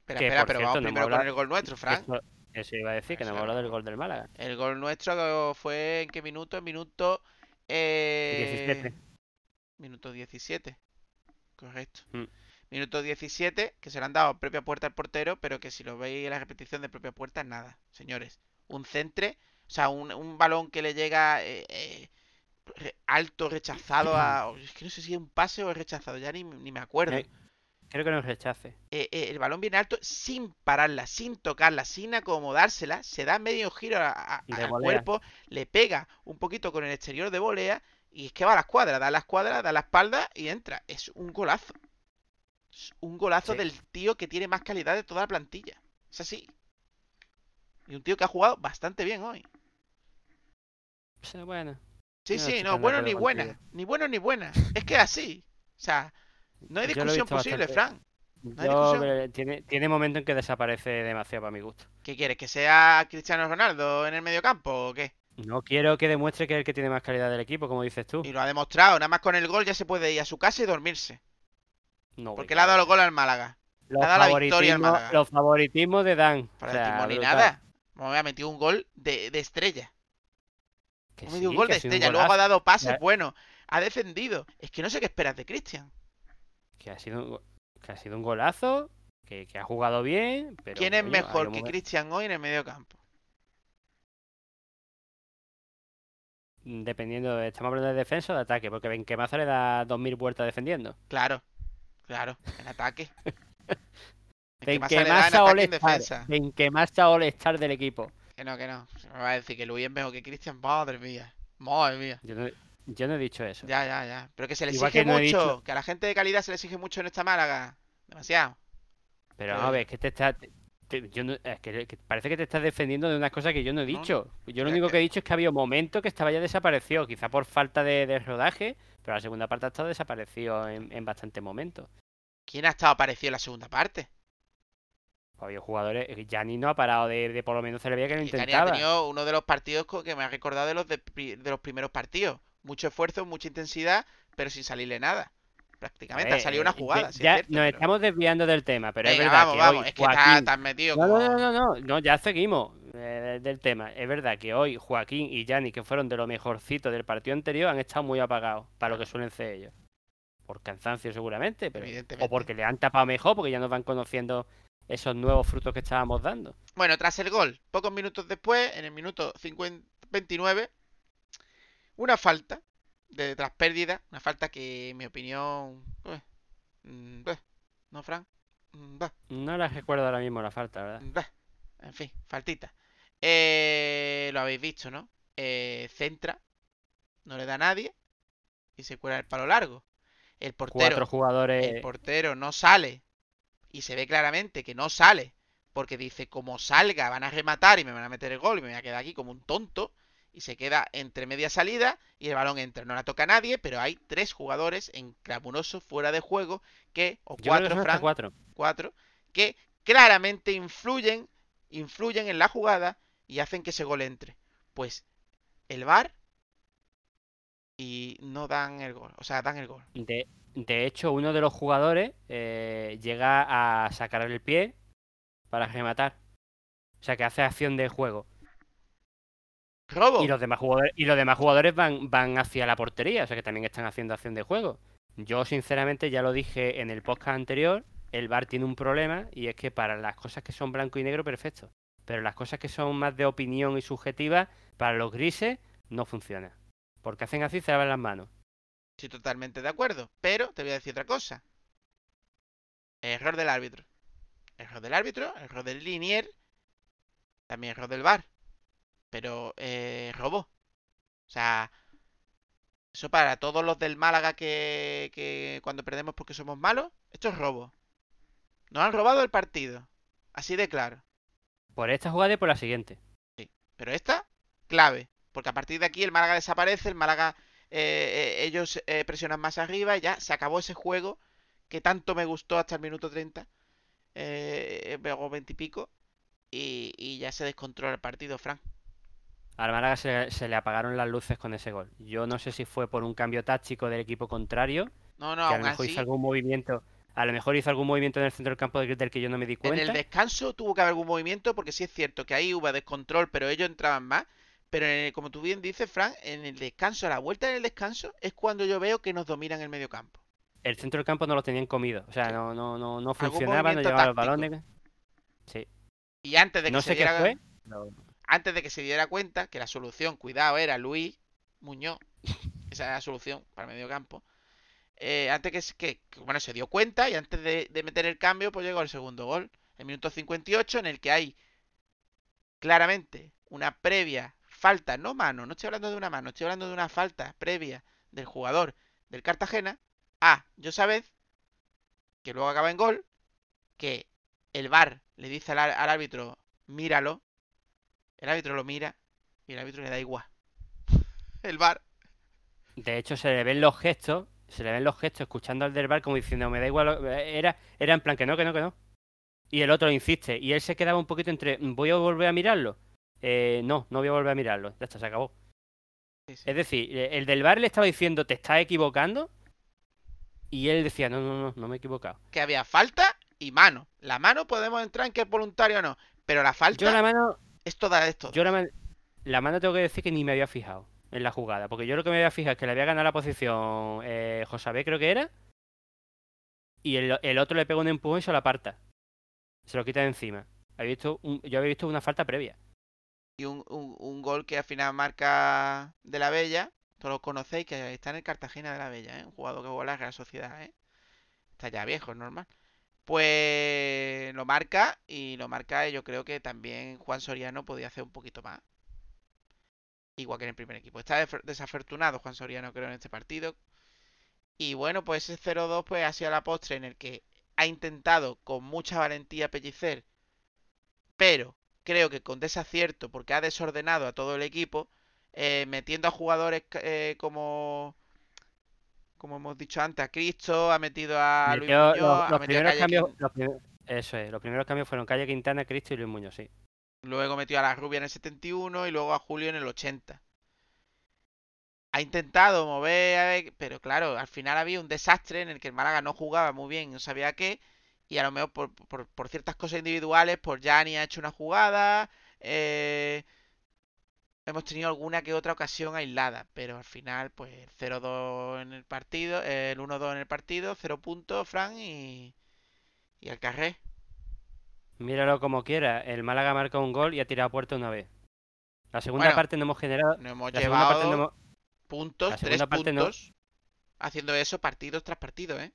Espera, que, espera, por pero cierto, vamos no primero con el gol nuestro, Frank. Eso, eso iba a decir, que no hemos hablado del gol del Málaga. El gol nuestro fue en qué minuto? En minuto eh, 17. Minuto 17. Correcto. Mm. Minuto 17, que se le han dado propia puerta al portero, pero que si lo veis en la repetición de propia puerta, nada, señores. Un centre, o sea, un, un balón que le llega eh, eh, re- alto, rechazado a... Es que no sé si es un pase o es rechazado, ya ni, ni me acuerdo. Creo que no rechace. eh, el balón viene alto sin pararla, sin tocarla, sin acomodársela, se da medio giro a- a- al cuerpo, le pega un poquito con el exterior de volea y es que va a la escuadra, da a la escuadra, da la espalda y entra. Es un golazo. Es un golazo Sí. del tío que tiene más calidad de toda la plantilla. Es así. Y un tío que ha jugado bastante bien hoy. Bueno, Sí, no sí, no, bueno ni buena. contigo. Ni bueno ni buena. Es que es así. O sea, no hay discusión posible, bastante- Fran. hay yo, discusión. eh, tiene, tiene momentos en que desaparece demasiado para mi gusto. ¿Qué quieres? ¿Que sea Cristiano Ronaldo en el medio campo o qué? No quiero que demuestre que es el que tiene más calidad del equipo, como dices tú. Y lo ha demostrado, nada más con el gol ya se puede ir a su casa y dormirse. No, Porque le ha dado el gol al Málaga. los ha dado la victoria al Málaga. Los favoritismos de Dan. O Para sea, el ni nada. Me había metido un gol de, de estrella. Que metido un gol que de ha un estrella. Luego ha dado pases buenos. Ha defendido. Es que no sé qué esperas de Cristian. Que ha sido, un go- que ha sido un golazo, que, que ha jugado bien, pero ¿Quién es mejor que Cristian hoy en el medio campo? Dependiendo, estamos hablando de defensa o de ataque, porque Benquemaza le da 2.000 vueltas defendiendo. Claro. Claro. En ataque. ¿En qué más le da en Benquemaza All-Star. Benquemaza All-Star del equipo. Que no, que no. Se me va a decir que Luis es mejor que Cristian. Madre mía. Madre mía. Yo no, yo no he dicho eso. Ya, ya, ya. Pero que se le Igual exige que no he mucho. dicho- Que a la gente de calidad se le exige mucho en esta Málaga. Demasiado. Pero Eh. vamos a ver, es que te está. te- yo no- es que, que parece que te estás defendiendo de unas cosas que yo no he dicho. Yo lo único que- he dicho es que había momentos que estaba ya desaparecido, quizá por falta de, de rodaje, pero la segunda parte ha estado desaparecido en, en bastantes momentos. ¿Quién ha estado aparecido en la segunda parte? Había jugadores. Gianni no ha parado de, de por lo menos se le veía que lo Y Cani ha intentaba. tenido uno de los partidos que me ha recordado de los, de, los primeros partidos. Mucho esfuerzo, mucha intensidad, pero sin salirle nada. Prácticamente. Ha salido una eh, jugada. ya- sí es ya cierto, nos pero- estamos desviando del tema, pero Venga, es verdad vamos, que vamos. hoy Es que estás Joaquín- tan metido No, no, como- no, no, no, no, ya seguimos eh, del tema. Es verdad que hoy Joaquín y Yanni, que fueron de lo mejorcito del partido anterior, han estado muy apagados para lo que suelen ser ellos. Por cansancio seguramente, pero... O porque le han tapado mejor, porque ya nos van conociendo esos nuevos frutos que estábamos dando. Bueno, tras el gol, pocos minutos después, en el minuto 50 29, una falta de tras pérdida, una falta que en mi opinión, eh, Mm, bah. ¿No, Fran? Mm, bah. No la recuerdo ahora mismo la falta, ¿verdad? Bah, En fin, faltita. Eh, lo habéis visto, ¿no? Eh, centra, no le da a nadie y se cuela el palo largo. El portero, Cuatro jugadores. el portero no sale y se ve claramente que no sale porque dice como salga van a rematar y me van a meter el gol y me voy a quedar aquí como un tonto y se queda entre media salida y el balón entra. No la toca a nadie, pero hay tres jugadores en clamoroso fuera de juego que, o cuatro, cuatro. cuatro, que claramente influyen, influyen en la jugada y hacen que ese gol entre. Pues el VAR y no dan el gol, o sea, dan el gol. De, de hecho, uno de los jugadores eh, llega a sacar el pie para rematar. O sea, que hace acción de juego. Robo. Y los demás jugadores, y los demás jugadores van, van hacia la portería, o sea que también están haciendo acción de juego. Yo, sinceramente, ya lo dije en el podcast anterior, el VAR tiene un problema y es que para las cosas que son blanco y negro, perfecto. Pero las cosas que son más de opinión y subjetivas, para los grises, no funciona. Porque hacen así y se lavan las manos. Estoy totalmente de acuerdo, pero te voy a decir otra cosa. Error del árbitro. Error del árbitro, error del linier, también error del VAR. Pero eh, robó. O sea, eso para todos los del Málaga que, que cuando perdemos porque somos malos, esto es robo. Nos han robado el partido. Así de claro. Por esta jugada y por la siguiente. Pero esta, clave. Porque a partir de aquí el Málaga desaparece, el Málaga, eh, eh, ellos eh, presionan más arriba y ya se acabó ese juego que tanto me gustó hasta el minuto 30, eh, luego 20 y pico, y, y ya se descontrola el partido, Frank. Al Málaga se, se le apagaron las luces con ese gol. Yo no sé si fue por un cambio táctico del equipo contrario, No, no, que a lo mejor así, hizo algún movimiento. A lo mejor hizo algún movimiento en el centro del campo del que yo no me di en cuenta. el descanso tuvo que haber algún movimiento, porque sí es cierto que ahí hubo descontrol, pero ellos entraban más. Pero en el- como tú bien dices, Frank, en el descanso, a la vuelta del descanso, es cuando yo veo que nos dominan el medio campo. El centro del campo no lo tenían comido. O sea, no, no, no, no funcionaba, no llevaba los balones. Sí. Y antes de que No se sé qué diera... fue. antes de que se diera cuenta que la solución, cuidado, era Luis Muñoz. Esa era la solución para el medio campo. Eh, antes que, se- que, que, bueno, se dio cuenta y antes de, de meter el cambio, pues llegó el segundo gol. El minuto 58, en el que hay claramente una previa falta, no mano, no estoy hablando de una mano, estoy hablando de una falta previa del jugador del Cartagena a Josabez, que luego acaba en gol, que el VAR le dice al, árbitro, míralo, el árbitro lo mira y el árbitro le da igual. El VAR. De hecho, se le ven los gestos, se le ven los gestos escuchando al del bar como diciendo, me da igual. lo-". Era, era en plan que no, que no, que no. Y el otro insiste. Y él se quedaba un poquito entre, ¿voy a volver a mirarlo? Eh, no, no voy a volver a mirarlo. Ya está, se acabó. Sí, sí. Es decir, eh, el del bar le estaba diciendo, ¿te estás equivocando? Y él decía, no, no, no, no me he equivocado. Que había falta y mano. La mano podemos entrar en que es voluntario o no. Pero la falta Yo la mano, es toda esto. yo la, man- la mano tengo que decir que ni me había fijado en la jugada. Porque yo lo que me había fijado es que le había ganado la posición eh, Josabé, creo que era. Y el, el otro le pega un empujón y se lo aparta. Se lo quita de encima. Había visto un- yo había visto una falta previa. Y un, gol que al final marca de la Bella. Todos lo conocéis, que está en el Cartagena de la Bella, ¿eh? Un jugador que juega en la Sociedad, ¿eh? Está ya viejo, es normal. Pues lo marca y lo marca y yo creo que también Juan Soriano podía hacer un poquito más. Igual que en el primer equipo. Está desafortunado Juan Soriano, creo, en este partido. Y bueno, pues ese 0-2 pues ha sido la postre en el que ha intentado con mucha valentía Pellicer, pero creo que con desacierto, porque ha desordenado a todo el equipo, eh, metiendo a jugadores eh, como, como hemos dicho antes, a Cristo, ha metido a Luis Muñoz, los, los primeros cambios. Los eso es, los primeros cambios fueron Calle Quintana, Cristo y Luis Muñoz, sí. luego metió a la Rubia en el 71 y luego a Julio en el 80. Ha intentado mover, pero claro, al final había un desastre en el que el Málaga no jugaba muy bien, no sabía qué, y a lo mejor por, por- por ciertas cosas individuales, por Gianni ha hecho una jugada, eh, hemos tenido alguna que otra ocasión aislada, pero al final, pues 0-2 en el partido, el 1-2 en el partido, 0 puntos, Fran, y, y el carré. Míralo como quiera. El Málaga marca un gol y ha tirado a puerta una vez. La segunda Bueno, parte no hemos generado. Nos hemos La segunda parte llevado no hemos. puntos, tres no- puntos, haciendo eso partidos tras partido, ¿eh?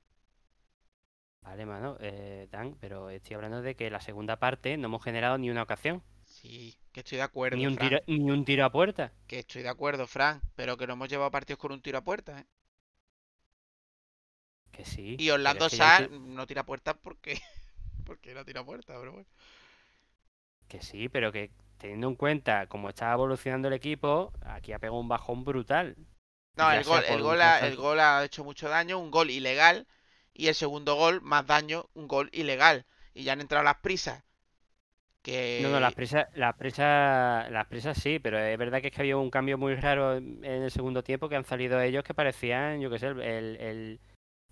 Vale, mano, eh, Dan, pero estoy hablando de que la segunda parte no hemos generado ni una ocasión. Sí, que estoy de acuerdo, Ni un, tiro, ni un tiro a puerta. Que estoy de acuerdo, Fran. Pero que no hemos llevado partidos con un tiro a puerta, ¿eh? Que sí. Y Orlando enti- no tira puertas porque... porque no tira puertas, pero bueno. Que sí, pero que teniendo en cuenta cómo está evolucionando el equipo, aquí ha pegado un bajón brutal. No, el gol, el gol, ha, el gol ha hecho mucho daño, un gol ilegal. Y el segundo gol, más daño, un gol ilegal. Y ya han entrado las prisas. Que... No, no, las prisas, las prisas, las prisas sí, pero es verdad que es que había un cambio muy raro en el segundo tiempo que han salido ellos que parecían, yo qué sé, el,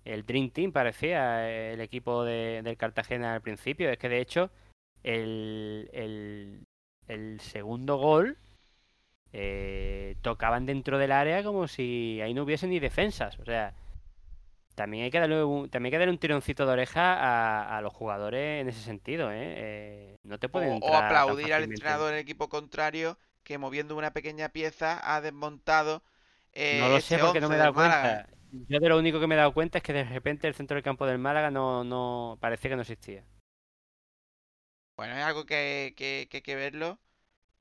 el, Dream Team parecía el equipo de- del Cartagena al principio. Es que de hecho el, el, el segundo gol eh, tocaban dentro del área como si ahí no hubiese ni defensas. O sea, también hay que darle un, también hay que darle un tironcito de oreja a, a los jugadores en ese sentido, ¿eh? Eh, no te pueden O, aplaudir al entrenador del equipo contrario que moviendo una pequeña pieza ha desmontado eh, No lo sé porque no me he 11 dado Málaga. cuenta. Yo de lo único que me he dado cuenta es que de repente el centro del campo del Málaga no, no parecía que no existía. Bueno, es algo que, que- que verlo.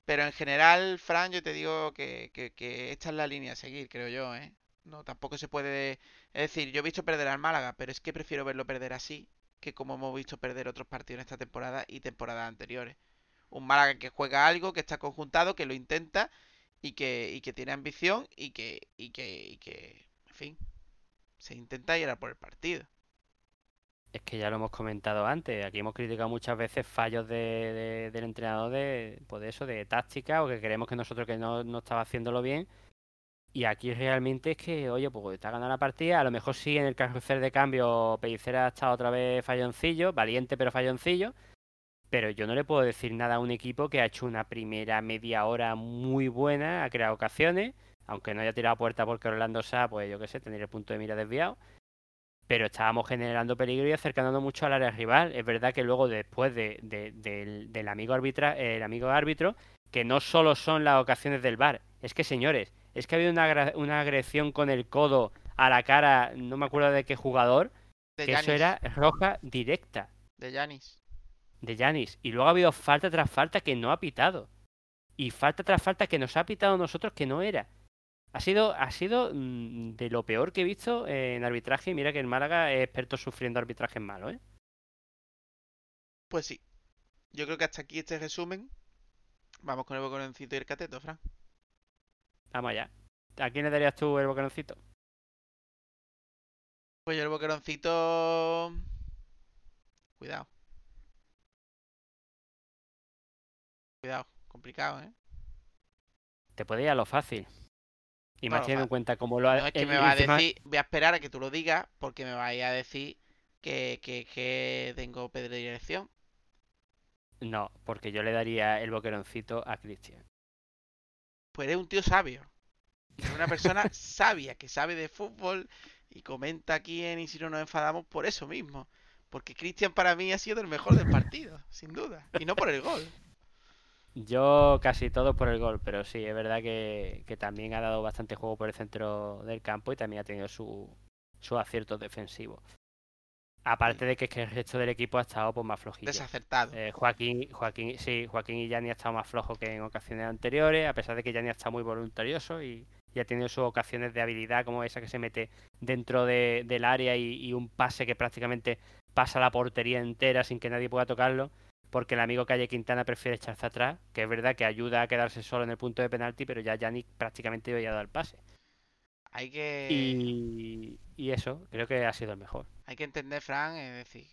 Pero en general, Fran, yo te digo que, que- que esta es la línea a seguir, creo yo, ¿eh? No, tampoco se puede... Es decir, yo he visto perder al Málaga, pero es que prefiero verlo perder así que como hemos visto perder otros partidos en esta temporada y temporadas anteriores. Un Málaga que juega algo, que está conjuntado, que lo intenta y que, y que tiene ambición y que, y que, y que, en fin, se intenta ir a por el partido. Es que ya lo hemos comentado antes. Aquí hemos criticado muchas veces fallos de, de- del entrenador de, pues de eso, de táctica, o que creemos que nosotros que no, no estaba haciéndolo bien. Y aquí realmente es que, oye, pues está ganando la partida. A lo mejor sí en el carrusel de cambio Pellicera ha estado otra vez falloncillo, valiente pero falloncillo. Pero yo no le puedo decir nada a un equipo que ha hecho una primera media hora muy buena, ha creado ocasiones, aunque no haya tirado puerta porque Orlando Sá, pues yo qué sé, tendría el punto de mira desviado. Pero estábamos generando peligro y acercándonos mucho al área rival. Es verdad que luego después de, de- del, del amigo el amigo árbitro, que no solo son las ocasiones del bar, es que señores, es que ha habido una, una agresión con el codo a la cara, no me acuerdo de qué jugador, De que eso era roja directa de Yanis. de Yanis. Y luego ha habido falta tras falta que no ha pitado. Y falta tras falta que nos ha pitado a nosotros que no era. Ha sido, ha sido mm, de lo peor que he visto en arbitraje. Mira que el Málaga es experto sufriendo arbitrajes malos, ¿eh? Pues sí. Yo creo que hasta aquí este resumen. Vamos con el boconcito y el cateto, Fran. Vamos allá. ¿A quién le darías tú el bocaroncito? Pues yo el boqueroncito. Cuidado. Cuidado, complicado, ¿eh? Te puede ir a lo fácil. Y más teniendo en cuenta cómo lo ha... No es que me va a decir. Voy a esperar a que tú lo digas, porque me vais a decir que, que, que tengo predilección. No, porque yo le daría el boqueroncito a Cristian. Pues eres un tío sabio. Eres una persona sabia que sabe de fútbol y comenta aquí en Y si no nos enfadamos por eso mismo. Porque Cristian para mí ha sido el mejor del partido, sin duda. Y no por el gol. Yo casi todo por el gol, pero sí, es verdad que, que también ha dado bastante juego por el centro del campo y también ha tenido su, sus aciertos defensivos. Aparte de que, es que el resto del equipo ha estado pues, más flojillo. Desacertado. Eh, Joaquín, Joaquín, sí, Joaquín y Yanni ha estado más flojo que en ocasiones anteriores, a pesar de que Yanni ha estado muy voluntarioso y, y ha tenido sus ocasiones de habilidad como esa que se mete dentro de- del área y, y un pase que prácticamente pasa la portería entera sin que nadie pueda tocarlo, porque el amigo Calle Quintana prefiere echarse atrás, que es verdad que ayuda a quedarse solo en el punto de penalti, pero ya Yanni prácticamente había dado el pase. Hay que. Y, y eso, creo que ha sido el mejor. Hay que entender, Fran, es decir,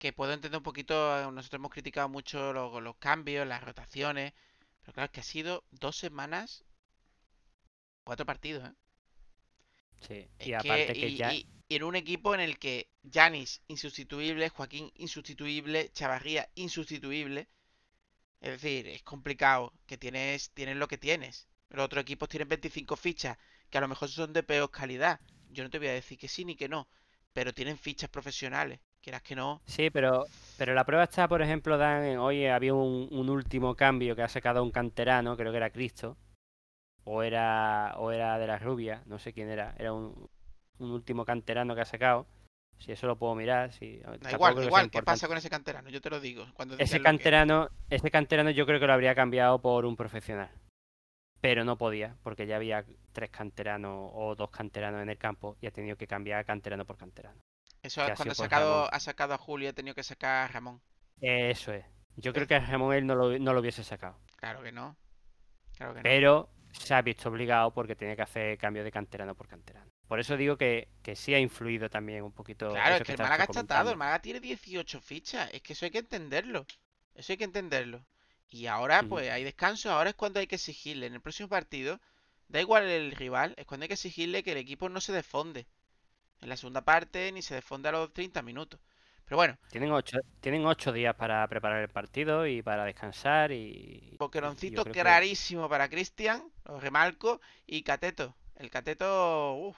que puedo entender un poquito, nosotros hemos criticado mucho los, los cambios, las rotaciones, pero claro, es que ha sido dos semanas, cuatro partidos, ¿eh? Sí. Es Y que- aparte que y- ya... y- y en un equipo en el que Yanis insustituible, Joaquín insustituible, Chavarría insustituible, es decir, es complicado, que tienes, tienes lo que tienes. Los otros equipos tienen 25 fichas, que a lo mejor son de peor calidad. Yo no te voy a decir que sí ni que no, pero tienen fichas profesionales, quieras que no. Sí, pero, pero la prueba está, por ejemplo, Dan, hoy había un, un último cambio que ha sacado un canterano, creo que era Cristo, o era, o era de la rubia, no sé quién era, era un, un último canterano que ha sacado. Si eso lo puedo mirar, si igual, igual, ¿qué pasa con ese canterano? Yo te lo digo. Cuando Ese que- canterano, ese canterano yo creo que lo habría cambiado por un profesional. Pero no podía, porque ya había tres canteranos o dos canteranos en el campo y ha tenido que cambiar canterano por canterano. Eso es cuando ha sacado, ha sacado a Julio y ha tenido que sacar a Ramón. Eso es. Yo creo que a Ramón él no lo, no lo hubiese sacado. Claro que no. Claro que no. Pero se ha visto obligado porque tenía que hacer cambio de canterano por canterano. Por eso digo que, que sí ha influido también un poquito. Claro, eso es que el Málaga está atado, el Málaga tiene 18 fichas, es que eso hay que entenderlo, eso hay que entenderlo. Y ahora, pues hay descanso, ahora es cuando hay que exigirle, en el próximo partido, da igual el rival, es cuando hay que exigirle que el equipo no se desfonde. En la segunda parte ni se desfonde a los 30 minutos. Pero bueno, Tienen ocho, tienen ocho días para preparar el partido y para descansar y. boqueroncito que- clarísimo para Cristian, lo remarco, y Cateto. El Cateto, uff,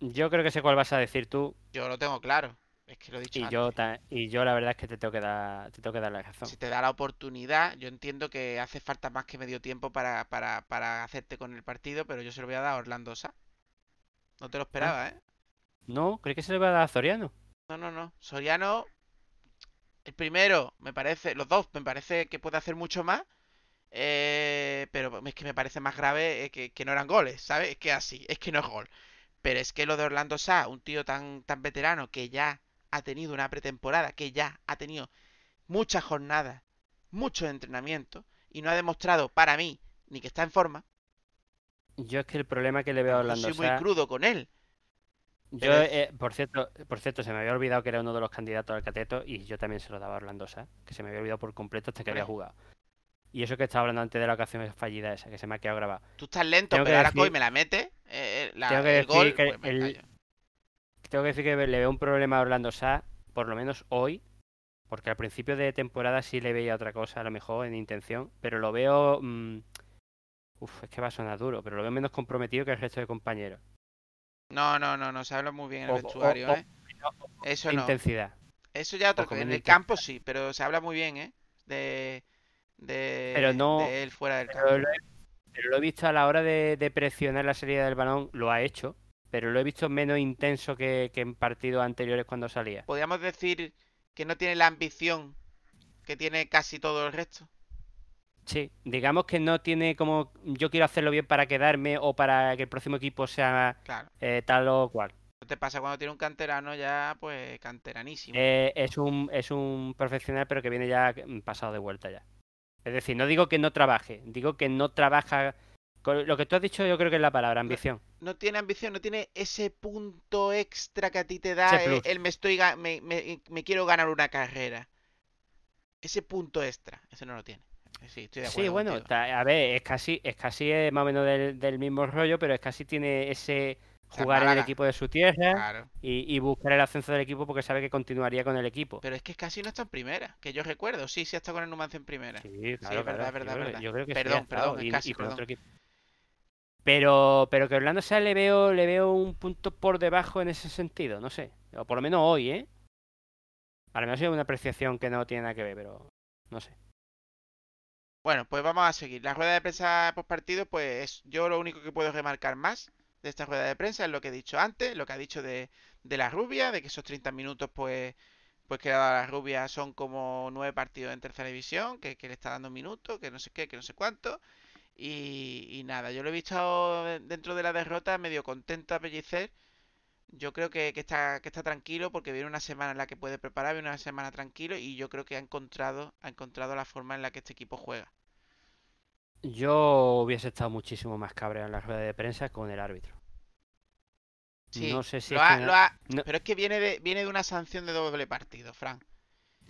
Yo creo que sé cuál vas a decir tú yo lo tengo claro, es que lo he dicho y antes. yo, y yo la verdad es que te tengo que dar, te tengo que dar la razón. Si te da la oportunidad, yo entiendo que hace falta más que medio tiempo para, para, para hacerte con el partido, pero yo se lo voy a dar a Orlando Sa. No te lo esperaba, ¿eh? No, creo que se le va a dar a Zoriano. No, no, no. Soriano, el primero, me parece, los dos, me parece que puede hacer mucho más. eh, pero es que me parece más grave eh, que, que no eran goles, ¿sabes? Es que así, es que no es gol. Pero es que lo de Orlando Sa, un tío tan, tan veterano que ya ha tenido una pretemporada, que ya ha tenido muchas jornadas, muchos entrenamientos, y no ha demostrado para mí ni que está en forma, Yo es que el problema que le veo a yo Orlando soy muy crudo con él. Yo, eh, por cierto, por cierto, se me había olvidado que era uno de los candidatos al cateto y yo también se lo daba a Orlando Sa, que se me había olvidado por completo hasta que había jugado. Y eso que estaba hablando antes de la ocasión fallida esa, que se me ha quedado grabado. Tú estás lento, Tengo pero ahora decir- Coy me la mete, eh, la- Tengo que el decir gol, que pues el-. Tengo que decir que le veo un problema a Orlando Sa, por lo menos hoy, porque al principio de temporada sí le veía otra cosa, a lo mejor en intención, pero lo veo... mm, Uf, es que va a sonar duro, pero lo veo menos comprometido que el resto de compañeros. No, no, no, no, se habla muy bien en el O- vestuario, o- ¿eh? Eso no. intensidad. Eso ya otra o cosa. con En el campo sí, pero se habla muy bien, ¿eh? De, de, Pero no- de él fuera del campo. Pero lo, he, pero lo he visto a la hora de, de presionar la salida del balón, lo ha hecho, pero lo he visto menos intenso que, que en partidos anteriores cuando salía. Podríamos decir que no tiene la ambición que tiene casi todo el resto. Sí, digamos que no tiene como yo quiero hacerlo bien para quedarme o para que el próximo equipo sea Claro. eh, tal o cual. ¿Qué te pasa cuando tiene un canterano ya, pues, canteranísimo? Eh, es un es un profesional pero que viene ya pasado de vuelta ya. Es decir, no digo que no trabaje, digo que no trabaja lo que tú has dicho yo creo que es la palabra ambición. No tiene ambición, no tiene ese punto extra que a ti te da eh, el me estoy me, me- me quiero ganar una carrera. Ese punto extra, ese no lo tiene. Sí, estoy de acuerdo Sí, bueno, a ver, es casi, es casi eh, más o menos del, del mismo rollo, pero es casi tiene ese jugar en el equipo de su tierra Claro. y, y buscar el ascenso del equipo porque sabe que continuaría con el equipo. Pero es que casi no está en primera, que yo recuerdo. Sí, sí está con el Numancia en primera. Sí, claro, verdad, claro, es verdad, yo, creo- verdad. yo creo que sí Perdón, ha estado, perdón, y, es casi, y con perdón. otro equipo. Pero, pero que Orlando Sáenz le veo, le veo un punto por debajo en ese sentido, no sé. O por lo menos hoy, ¿eh? A lo mejor es una apreciación que no tiene nada que ver, pero no sé. Bueno, pues vamos a seguir. La rueda de prensa post partido, pues es- yo lo único que puedo remarcar más de esta rueda de prensa es lo que he dicho antes, lo que ha dicho de, de la rubia, de que esos 30 minutos, pues, pues que a la rubia son como nueve partidos en tercera división, que, que le está dando minutos, que no sé qué, que no sé cuánto. Y, y nada, yo lo he visto dentro de la derrota medio contento a Pellicer. Yo creo que, que está, que está tranquilo porque viene una semana en la que puede preparar, viene una semana tranquilo y yo creo que ha encontrado, ha encontrado la forma en la que este equipo juega. Yo hubiese estado muchísimo más cabreado en la rueda de prensa con el árbitro. Sí, No sé si lo es ha- que- lo ha- no- pero es que viene de, viene de una sanción de doble partido, Fran.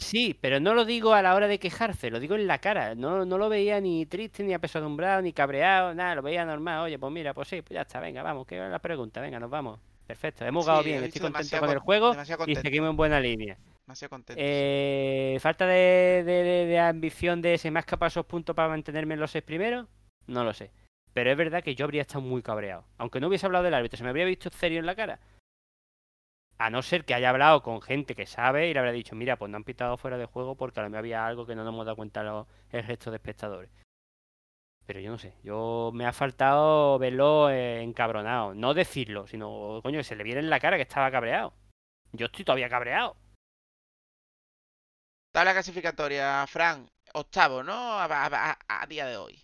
Sí, pero no lo digo a la hora de quejarse, lo digo en la cara. No, no lo veía ni triste, ni apesadumbrado, ni cabreado, nada, lo veía normal. Oye, pues mira, pues sí, pues ya está, venga, vamos, que es la pregunta, venga, nos vamos. Perfecto, hemos jugado Sí, bien, estoy contento con el juego y seguimos en buena línea. Eh, ¿Falta de, de- de- de ambición de se me ha escapado esos puntos para mantenerme en los seis primeros? No lo sé. Pero es verdad que yo habría estado muy cabreado. Aunque no hubiese hablado del árbitro, se me habría visto serio en la cara. A no ser que haya hablado con gente que sabe y le habría dicho, mira, pues no han pitado fuera de juego porque a lo mejor había algo que no nos hemos dado cuenta los- el resto de espectadores. Pero yo no sé, yo me ha faltado verlo eh, encabronado. No decirlo, sino, coño, que se le viera en la cara que estaba cabreado. yo estoy todavía cabreado. Tabla clasificatoria, Fran, octavo, ¿no? A, a- a- a día de hoy.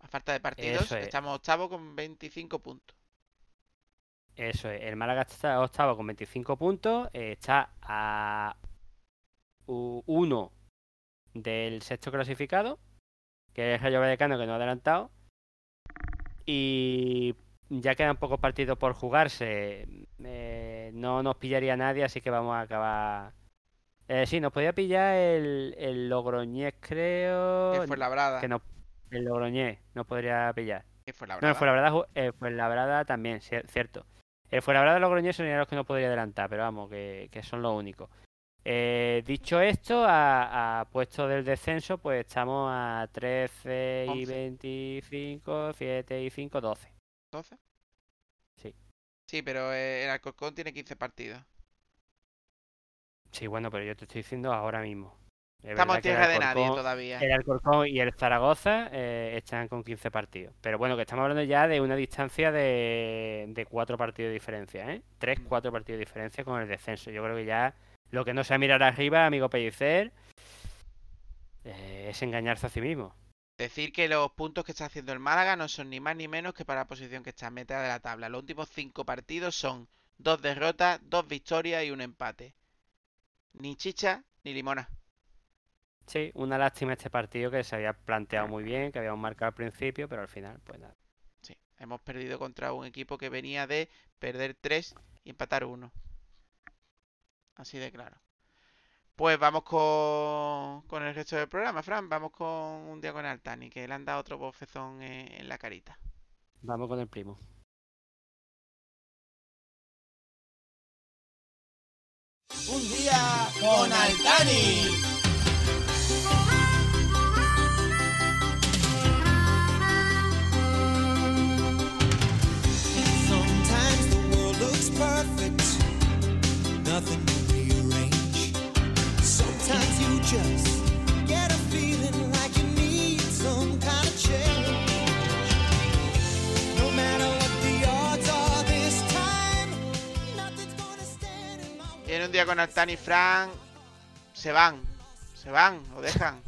A falta de partidos, es. estamos octavo con 25 puntos. Eso es, el Málaga está octavo con 25 puntos, eh, está a uno del sexto clasificado, que es Rayo Vallecano que no ha adelantado. Y ya quedan pocos partidos por jugarse. eh, no nos pillaría nadie, así que vamos a acabar. Eh, sí, nos podía pillar el, el Logroñés, creo. Que fue labrada. que no, el Logroñés nos podría pillar. Que fue No, el labrada. Ju- el Fuenlabrada también, cier- cierto. El Fuenlabrada y Logroñés serían los que no podría adelantar, pero vamos, que, que son los únicos. Eh, dicho esto, a, a puesto del descenso, pues estamos a 13 y Once. 25, 7 y 5, 12. 12. Sí. Sí, pero eh, el Alcorcón tiene 15 partidos. Sí, bueno, pero yo te estoy diciendo ahora mismo. Es Estamos en tierra de nadie todavía. El Alcorcón y el Zaragoza eh, están con 15 partidos. Pero bueno, que estamos hablando ya de una distancia de, de 4 partidos de diferencia, ¿eh? 3, Mm. 4 partidos de diferencia con el descenso. Yo creo que ya lo que no sea mirar arriba, amigo Pellicer, eh, es engañarse a sí mismo. Decir que los puntos que está haciendo el Málaga no son ni más ni menos que para la posición que está en meta de la tabla. Los últimos 5 partidos son dos derrotas, dos victorias y un empate. Ni chicha ni limona. Sí, una lástima este partido que se había planteado muy bien, que habíamos marcado al principio, pero al final, pues nada. Sí, hemos perdido contra un equipo que venía de perder 3 y empatar 1. Así de claro. Pues vamos con, con el resto del programa, Fran. Vamos con un día con Altani, que le han dado otro bofezón en, en la carita. Vamos con el primo. Un día con Altani. En un día con Altani, Fran, se van. Se van, lo dejan.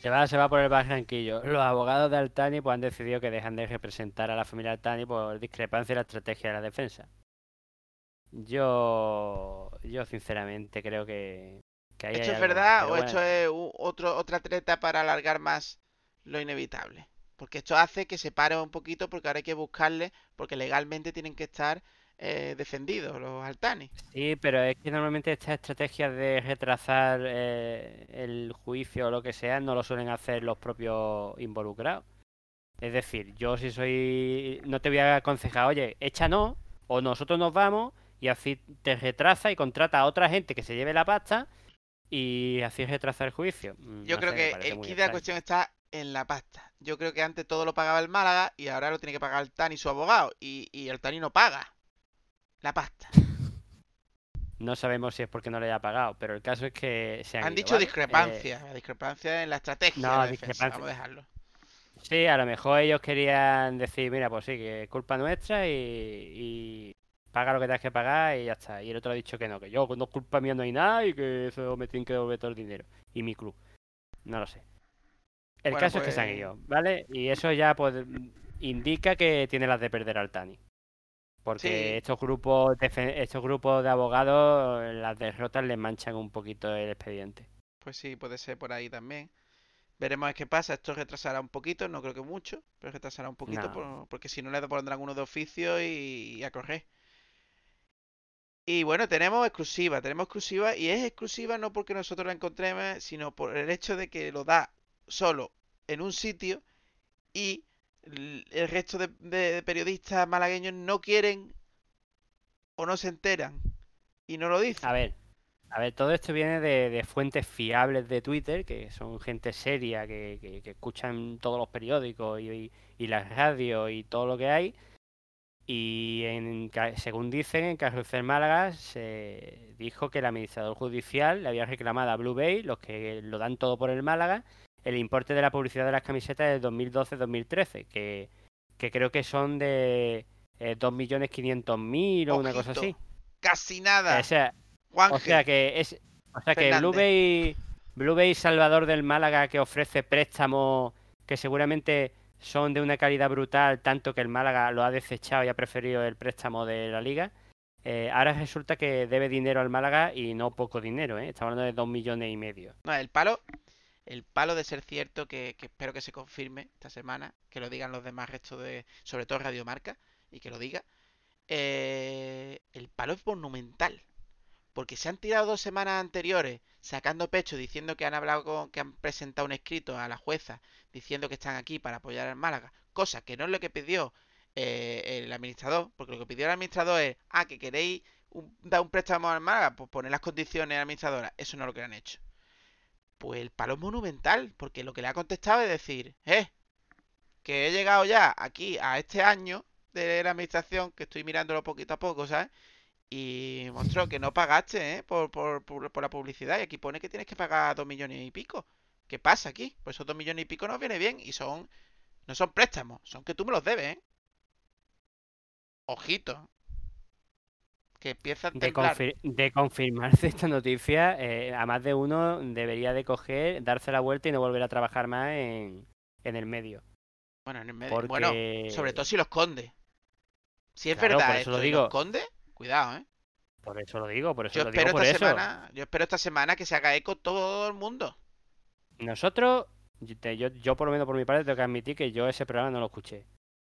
Se va, se va por el barranquillo. Los abogados de Altani pues, han decidido que dejan de representar a la familia Altani por discrepancia en la estrategia de la defensa. Yo, yo sinceramente creo que, que ahí ¿Esto es verdad o bueno. esto es otro, otra treta para alargar más lo inevitable? Porque esto hace que se pare un poquito porque ahora hay que buscarle, porque legalmente tienen que estar eh, defendidos los Altani. Sí, pero es que normalmente estas estrategias de retrasar eh, el juicio o lo que sea no lo suelen hacer los propios involucrados. Es decir, yo si soy... No te voy a aconsejar, oye, échanos o nosotros nos vamos y así te retrasa y contrata a otra gente que se lleve la pasta y así retrasa el juicio. Mm, Yo no creo sé, que el kit de la cuestión está en la pasta. Yo creo que antes todo lo pagaba el Málaga y ahora lo tiene que pagar Altani su abogado. Y, y Altani no paga la pasta. No sabemos si es porque no le haya pagado, pero el caso es que se han Han ido, dicho ¿vale? Eh, discrepancia, discrepancia en la estrategia no, de discrepancia. Vamos a dejarlo. Sí, a lo mejor ellos querían decir, mira, pues sí, que es culpa nuestra y, y paga lo que tengas que pagar y ya está. Y el otro ha dicho que no, que yo, no es culpa mía no hay nada y que eso me tienen que devolver todo el dinero. Y mi club. No lo sé. El Bueno, caso es que se han pues- ido, ¿vale? Y eso ya pues indica que tiene las de perder al Tani. Porque Sí. estos grupos defe- estos grupos de abogados, las derrotas les manchan un poquito el expediente. Pues sí, puede ser por ahí también. Veremos qué pasa. Esto retrasará un poquito, no creo que mucho, pero retrasará un poquito No. por- porque si no le pondrán uno de oficio y, y a correr. Y bueno, tenemos exclusiva, tenemos exclusiva y es exclusiva no porque nosotros la encontremos, sino por el hecho de que lo da solo en un sitio y el resto de, periodistas malagueños no quieren o no se enteran y no lo dicen. A ver, a ver, todo esto viene de, fuentes fiables de Twitter, que son gente seria, que, que- que escuchan todos los periódicos y, las radios y todo lo que hay. Y en, según dicen, en Carrusel Málaga se dijo que el administrador judicial le había reclamado a Blue Bay, los que lo dan todo por el Málaga, el importe de la publicidad de las camisetas de 2012-2013, que, que creo que son de eh, 2.500.000 o una cosa así. Casi nada. O sea, o sea que es. O sea que Blue. Bay, Blue Bay Salvador del Málaga que ofrece préstamos que seguramente son de una calidad brutal, tanto que el Málaga lo ha desechado y ha preferido el préstamo de la liga. eh, ahora resulta que debe dinero al Málaga y no poco dinero, ¿eh? Estamos hablando de dos millones y medio. No, el palo, el palo de ser cierto, que, espero que se confirme esta semana, que lo digan los demás restos de, sobre todo Radio Marca, y que lo diga. eh, el palo es monumental. Porque se han tirado dos semanas anteriores sacando pecho diciendo que han hablado con, que han presentado un escrito a la jueza diciendo que están aquí para apoyar al Málaga, cosa que no es lo que pidió eh, el administrador, porque lo que pidió el administrador es, ah, que queréis un- dar un préstamo al Málaga, pues poner las condiciones administradoras, eso no es lo que han hecho. Pues el palo es monumental, porque lo que le ha contestado es decir, eh, que he llegado ya aquí a este año de la administración, que estoy mirándolo poquito a poco, ¿sabes? Y monstruo, que no pagaste, ¿eh? Por, por, por, por la publicidad. Y aquí pone que tienes que pagar dos millones y pico. ¿Qué pasa aquí? Pues esos dos millones y pico nos viene bien y son... No son préstamos, son que tú me los debes, ¿eh? Ojito. Que empieza a De, temblar. confir- de confirmarse esta noticia, eh, a más de uno debería de coger, darse la vuelta y no volver a trabajar más en, en el medio. Bueno, en el medio. Porque... Bueno, sobre todo si los esconde. Si es Claro, verdad esto lo y digo. los esconde, cuidado, ¿eh? Por eso lo digo, por eso Yo lo digo por esta eso. semana, yo espero esta semana que se haga eco todo el mundo. Nosotros, yo, yo por lo menos por mi parte tengo que admitir que yo ese programa no lo escuché.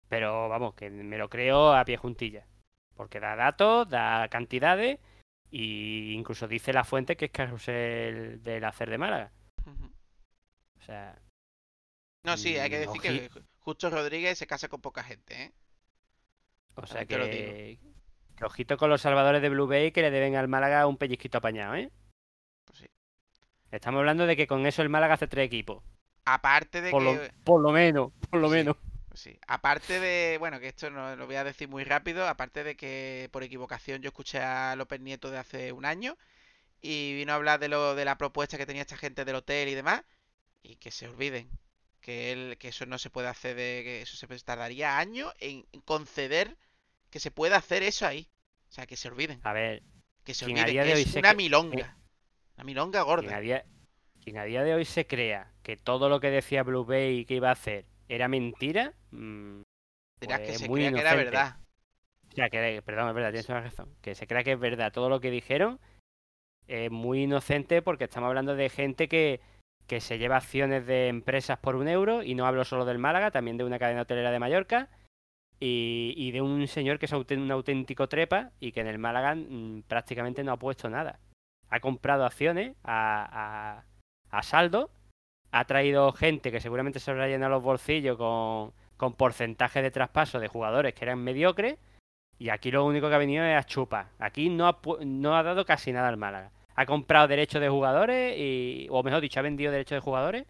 Pero vamos, que me lo creo a pie juntilla. Porque da datos, da cantidades y incluso dice la fuente que es carrusel del hacer de Málaga. O sea, No, sí, hay que decir que Justo Rodríguez se casa con poca gente, ¿eh? o sea lo que, que ojito con los salvadores de Blue Bay que le deben al Málaga un pellizquito apañado, ¿eh? Pues sí. Estamos hablando de que con eso el Málaga hace tres equipos. Aparte de Por lo, que... por lo menos, por lo Sí. menos. Pues sí. Aparte de, bueno, que esto no lo voy a decir muy rápido, aparte de que por equivocación yo escuché a López Nieto de hace un año y vino a hablar de lo de la propuesta que tenía esta gente del hotel y demás y que se olviden que él que eso no se puede hacer de que eso se tardaría años en conceder que se pueda hacer eso ahí. O sea, que se olviden, A ver, que se olviden que es una que- milonga. Una milonga quien a, gorda. día, quien a día de hoy se crea que todo lo que decía Blue Bay que iba a hacer era mentira, mm, Dirás que se muy crea que era verdad. O sea, que, perdón, es verdad, tienes toda razón. Que se crea que es verdad todo lo que dijeron. Es muy inocente porque estamos hablando de gente que, que se lleva acciones de empresas por un euro. Y no hablo solo del Málaga, también de una cadena hotelera de Mallorca. Y, y de un señor que es un auténtico trepa y que en el Málaga mm, prácticamente no ha puesto nada. Ha comprado acciones a, a, a saldo. Ha traído gente que seguramente se habrá llenado los bolsillos con, con porcentaje de traspaso de jugadores que eran mediocres. Y aquí lo único que ha venido es a chupar. Aquí no ha, no ha dado casi nada al Málaga. Ha comprado derechos de jugadores, y, o mejor dicho, ha vendido derechos de jugadores.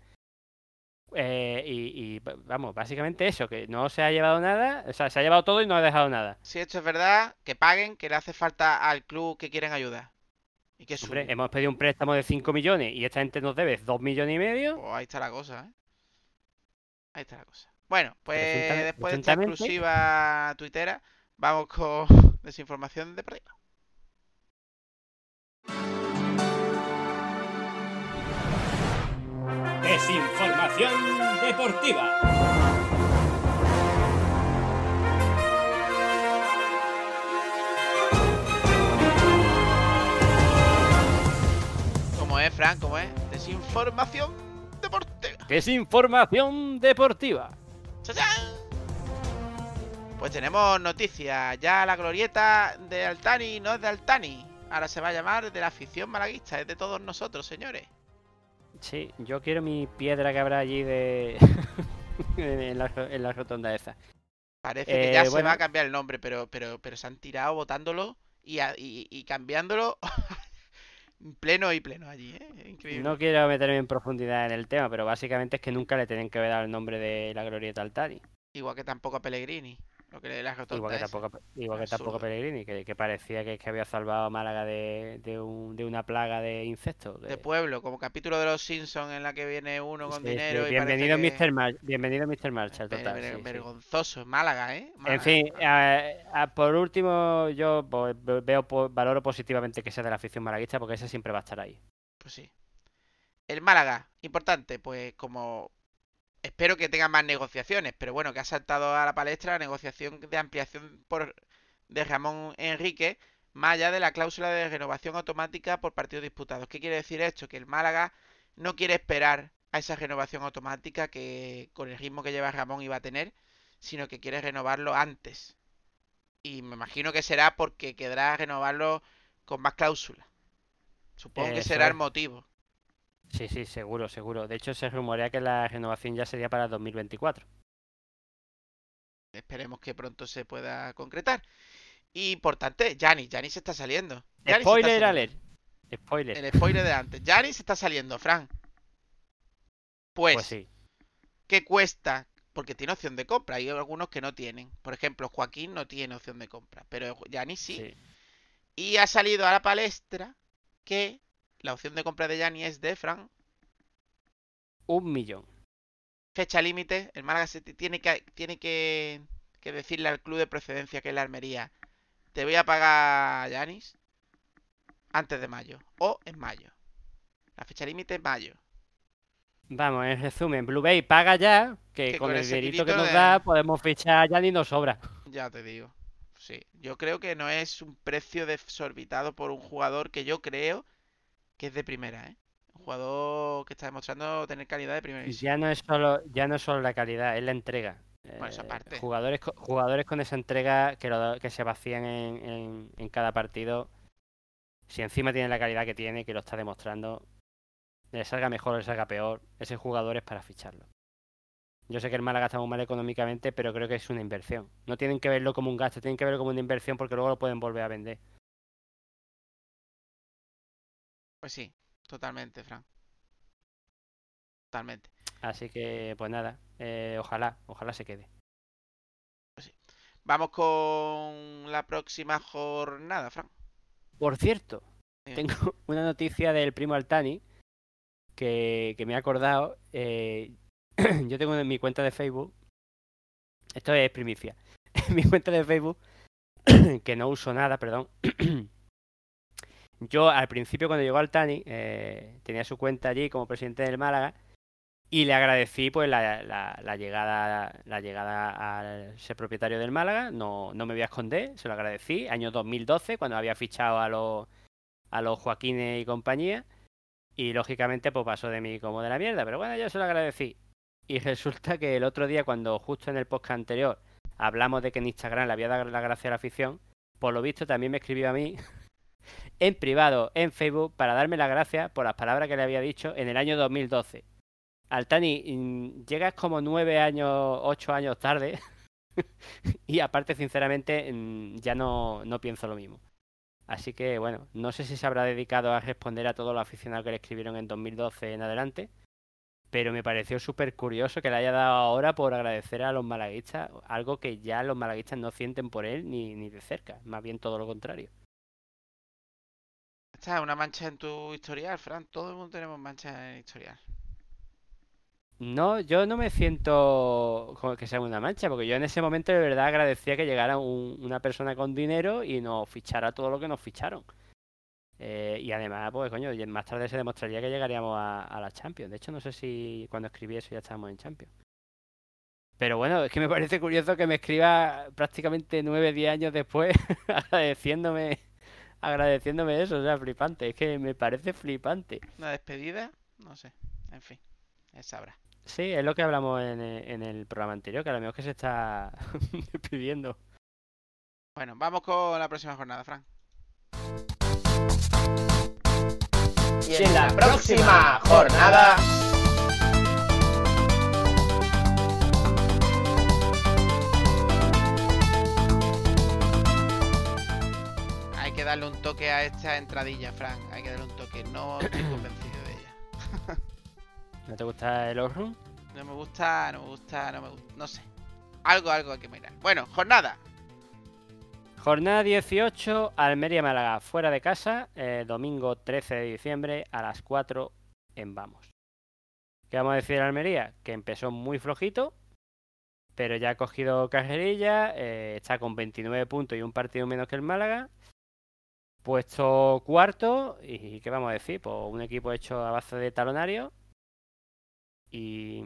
Eh, y, y, vamos, básicamente eso, que no se ha llevado nada, o sea, se ha llevado todo y no ha dejado nada. Si esto es verdad, que paguen, que le hace falta al club que quieren ayudar. Y que Hombre, hemos pedido un préstamo de 5 millones y esta gente nos debe 2 millones y medio. Pues ahí está la cosa, ¿eh? Ahí está la cosa. Bueno, pues después de esta exclusiva tuitera, vamos con desinformación deportiva. Desinformación deportiva. Es, Fran? ¿Cómo es? Desinformación deportiva. Desinformación deportiva. ¡Chachán! Pues tenemos noticias. Ya la glorieta de Altani no es de Altani. Ahora se va a llamar de la afición malaguista. Es de todos nosotros, señores. Sí, yo quiero mi piedra que habrá allí de en, la, en la rotonda esa. Parece que Eh, ya se va a cambiar el nombre, pero, pero, pero se han tirado votándolo y, y, y cambiándolo pleno y pleno allí, ¿eh? Increíble. No quiero meterme en profundidad en el tema, pero básicamente es que nunca le tienen que dar el nombre de la glorieta Altani. Igual que tampoco a Pellegrini. Lo que le la Igual que tampoco, igual que tampoco. Pellegrini, que, que parecía que, que había salvado a Málaga de, de, un- de una plaga de insectos. De de- pueblo, como capítulo de los Simpsons en la que viene uno con Sí, sí, dinero y bienvenido, que... Mr. Mar- bienvenido Mr. Ver- total. ver- sí, sí. vergonzoso Málaga, ¿eh? En fin, a- por último, yo pues, ve- veo, valoro positivamente que sea de la afición malaguista porque ese siempre va a estar ahí. Pues sí. El Málaga, importante, pues como espero que tenga más negociaciones, pero bueno, que ha saltado a la palestra la negociación de ampliación por de Ramón Enrique, más allá de la cláusula de renovación automática por partidos disputados. ¿Qué quiere decir esto? Que el Málaga no quiere esperar a esa renovación automática que con el ritmo que lleva Ramón iba a tener, sino que quiere renovarlo antes. Y me imagino que será porque querrá renovarlo con más cláusulas. Supongo que será el motivo. Sí, sí, seguro, seguro. De hecho, se rumorea que la renovación ya sería para 2024. Esperemos que pronto se pueda concretar. Y importante, Janis, Janis está saliendo. Giannis está Spoiler saliendo. alert. Spoiler. El spoiler de antes. Janis está saliendo, Fran. Pues, Pues sí. ¿qué cuesta? Porque tiene opción de compra. Hay algunos que no tienen. Por ejemplo, Joaquín no tiene opción de compra. Pero Janis sí. sí. Y ha salido a la palestra que la opción de compra de Janis es de Fran. Un millón. Fecha límite. El Málaga se tiene que, tiene que, que decirle al club de procedencia que es la Almería. Te voy a pagar, Yanis, antes de mayo. O en mayo. La fecha límite es mayo. Vamos, en resumen, Blue Bay paga ya, que Que con con el dinerito que nos de- da podemos fichar ya ni nos sobra. Ya te digo. Sí. Yo creo que no es un precio desorbitado por un jugador que yo creo que es de primera, ¿eh? Un jugador que está demostrando tener calidad de primera. Ya no es solo, ya no es solo la calidad, es la entrega. Bueno, esa Eh, parte. Jugadores, jugadores con esa entrega que, lo- que se vacían en, en- en cada partido. Si encima tiene la calidad que tiene, que lo está demostrando, le salga mejor o le salga peor, ese jugador es para ficharlo. Yo sé que el Málaga está muy mal económicamente, pero creo que es una inversión. No tienen que verlo como un gasto, tienen que verlo como una inversión porque luego lo pueden volver a vender. Pues sí, totalmente, Fran. Totalmente. Así que, pues nada, eh, ojalá, ojalá se quede. Vamos con la próxima jornada, Fran. Por cierto, tengo una noticia del primo Altani que, que me ha acordado. eh, yo tengo en mi cuenta de Facebook. Esto es primicia. En mi cuenta de Facebook, que no uso nada, perdón. Yo al principio cuando llegó Altani, eh, tenía su cuenta allí como presidente del Málaga y le agradecí pues la, la- la llegada la llegada al ser propietario del Málaga. No, no me voy a esconder, se lo agradecí. Año 2012, cuando había fichado a los a los Joaquines y compañía. Y lógicamente pues pasó de mí como de la mierda. Pero bueno, yo se lo agradecí. Y resulta que el otro día, cuando justo en el podcast anterior hablamos de que en Instagram le había dado la gracia a la afición, por lo visto también me escribió a mí en privado, en Facebook, para darme las gracias por las palabras que le había dicho en el año 2012. Altani, mm, llegas como nueve años, ocho años tarde. y aparte, sinceramente, mm, ya no, no pienso lo mismo. Así que, bueno, no sé si se habrá dedicado a responder a todos los aficionados que le escribieron en 2012 en adelante. Pero me pareció súper curioso que le haya dado ahora por agradecer a los malaguistas algo que ya los malaguistas no sienten por él ni, ni de cerca, más bien todo lo contrario. Esta es una mancha en tu historial, Fran. Todo el mundo tenemos manchas en el historial. No, yo no me siento como que sea una mancha, porque yo en ese momento de verdad agradecía que llegara un- una persona con dinero y nos fichara todo lo que nos ficharon. Eh, y además, pues coño, más tarde se demostraría que llegaríamos a, a la Champions. De hecho, no sé si cuando escribí eso ya estábamos en Champions. Pero bueno, es que me parece curioso que me escriba prácticamente 9, 10 años después agradeciéndome, agradeciéndome eso, o sea, flipante. Es que me parece flipante. Una despedida, no sé. En fin, él sabrá. Sí, es lo que hablamos en el, en el programa anterior, que a lo mejor que se está despidiendo. Bueno, vamos con la próxima jornada, Fran. Y en la próxima jornada. Darle un toque a esta entradilla, Fran. Hay que darle un toque. No estoy convencido de ella. ¿No te gusta el Outrun? No me gusta, no me gusta, no me gusta. No sé. algo, algo hay que mirar. Bueno, jornada. Jornada 18, Almería-Málaga, fuera de casa, eh, domingo 13 de diciembre a las 4 en Vamos. ¿Qué vamos a decir de Almería? Que empezó muy flojito, pero ya ha cogido cajerilla, eh, está con 29 puntos y un partido menos que el Málaga. Puesto cuarto, y ¿qué vamos a decir? Pues un equipo hecho a base de talonario. Y,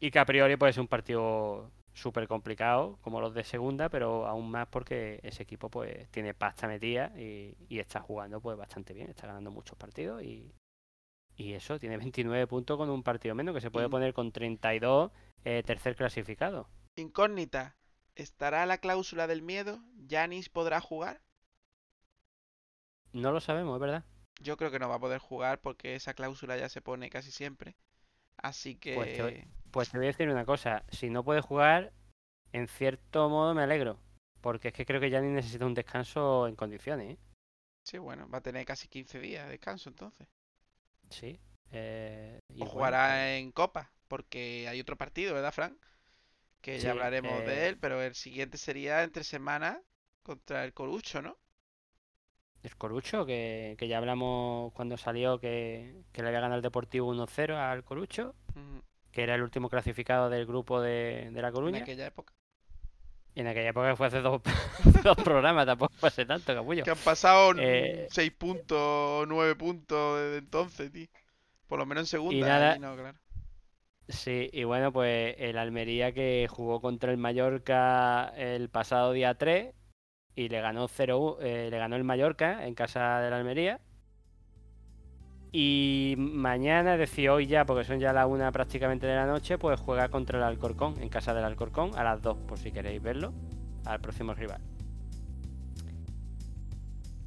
y que a priori pues es un partido súper complicado, como los de segunda, pero aún más porque ese equipo pues tiene pasta metida y, y está jugando pues bastante bien, está ganando muchos partidos y, y eso, tiene 29 puntos con un partido menos, que se puede poner con 32 eh, tercer clasificado. Incógnita. ¿Estará la cláusula del miedo? ¿Yanis podrá jugar? No lo sabemos, es verdad. Yo creo que no va a poder jugar porque esa cláusula ya se pone casi siempre. Así que... Pues te voy- Pues te voy a decir una cosa, si no puede jugar, en cierto modo me alegro, porque es que creo que Gianni necesita un descanso en condiciones, ¿eh? Sí, bueno, va a tener casi 15 días de descanso entonces. Sí. eh, y O jugará pues, en Copa, porque hay otro partido, ¿verdad, Frank? Que ya hablaremos eh, de él, pero el siguiente sería entre semana contra el Corucho, ¿no? Corucho, que, que ya hablamos cuando salió que, que le había ganado el Deportivo 1-0 al Corucho, que era el último clasificado del grupo de, de La En Coruña. aquella época. Y en aquella época fue hace dos, dos programas, tampoco fue hace tanto, capullo. Que han pasado Eh, 6 puntos, 9 puntos desde entonces, tío. Por lo menos en segunda. nada- ahí no, claro. Sí, y bueno, pues el Almería que jugó contra el Mallorca el pasado día 3 y le ganó 0 eh, le ganó el Mallorca en casa del Almería. Y mañana, es decir, hoy ya, porque son ya las una prácticamente de la noche, pues juega contra el Alcorcón, en casa del Alcorcón, a las 2, por si queréis verlo, al próximo rival.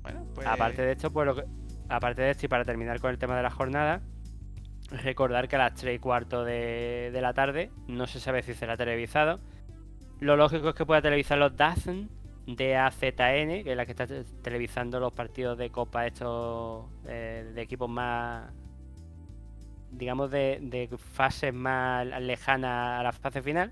Bueno, pues. Aparte de esto, pues lo que- aparte de esto, y para terminar con el tema de la jornada, recordar que a las 3 y cuarto de, de la tarde, no se sabe si será televisado. Lo lógico es que pueda televisar los DAZN de AZN, que es la que está te- televisando los partidos de Copa estos eh, de equipos más digamos de, de fases más lejanas a la fase final.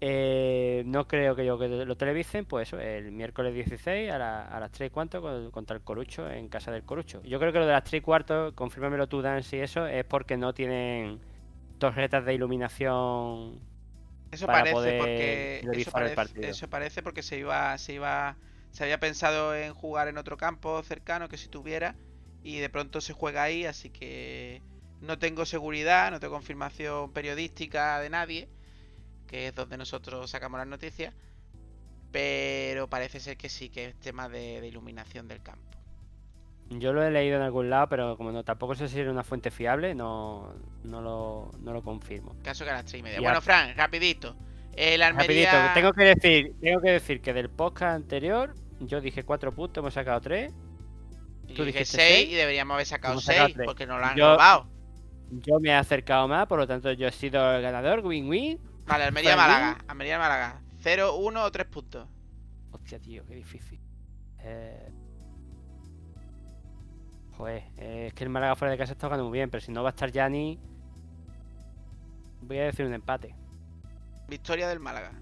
Eh, no creo que yo que lo televisen, pues eso, el miércoles 16 a, la- a las 3 y cuarto con- contra el Corucho en casa del Corucho. Yo creo que lo de las 3 y cuarto, confírmamelo tú, Dan, si eso es porque no tienen torretas de iluminación. Eso para parece poder porque. Eso el parece, partido. eso parece porque se iba, se iba. Se había pensado en jugar en otro campo cercano que si tuviera. Y de pronto se juega ahí, así que. No tengo seguridad, no tengo confirmación periodística de nadie. Que es donde nosotros sacamos las noticias. Pero parece ser que sí, que es tema de, de iluminación del campo. Yo lo he leído en algún lado, pero como no tampoco sé si era una fuente fiable, no, no, lo, no lo confirmo. Caso que a las 3 y media. Ya. Bueno, Fran, rapidito. El Rapidito, Almería. tengo que decir, tengo que decir que del podcast anterior yo dije 4 puntos, hemos sacado 3. Yo tú dije dijiste 6 seis, y deberíamos haber sacado hemos sacado 6 tres. porque nos lo han Yo- robado. Yo me he acercado más, por lo tanto yo he sido el ganador, win-win. Vale, Almería Fran, Málaga. Almería Málaga. 0, 1 o 3 puntos. Hostia, tío, qué difícil. Eh... Joder, eh, es que el Málaga fuera de casa está jugando muy bien, pero si no va a estar Yanni, voy a decir un empate. Victoria del Málaga.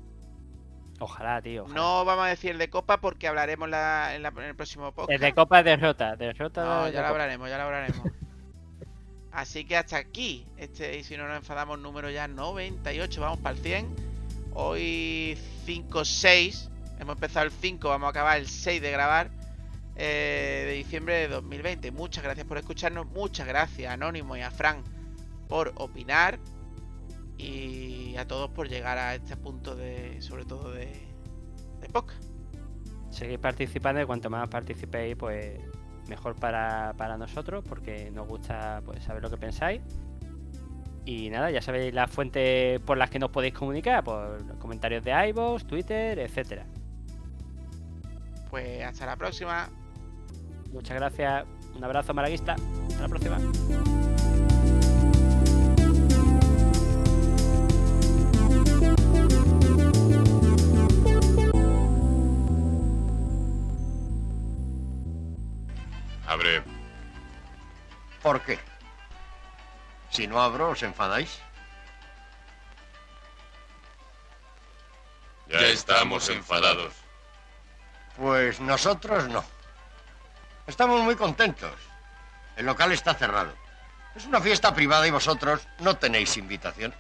Ojalá, tío. ojalá. No vamos a decir de Copa porque hablaremos la- en, la- en el próximo podcast. El de Copa es derrota, derrota No, de ya lo hablaremos, ya lo hablaremos. Así que hasta aquí. Este, y si no nos enfadamos, número ya 98. Vamos para el 100. Hoy 5-6. Hemos empezado el 5, vamos a acabar el 6 de grabar. Eh, de diciembre de 2020. Muchas gracias por escucharnos. Muchas gracias a Anónimo y a Fran por opinar. Y a todos por llegar a este punto de. sobre todo de. de podcast. Seguid participando y cuanto más participéis, pues mejor para, para nosotros, porque nos gusta pues, saber lo que pensáis. Y nada, ya sabéis las fuentes por las que nos podéis comunicar, por los comentarios de iVoox, Twitter, etcétera. Pues hasta la próxima. Muchas gracias, un abrazo malaguista, hasta la próxima. Abre. ¿Por qué? Si no abro, ¿os enfadáis? Ya estamos enfadados. Pues nosotros no. Estamos muy contentos. El local está cerrado. Es una fiesta privada y vosotros no tenéis invitación.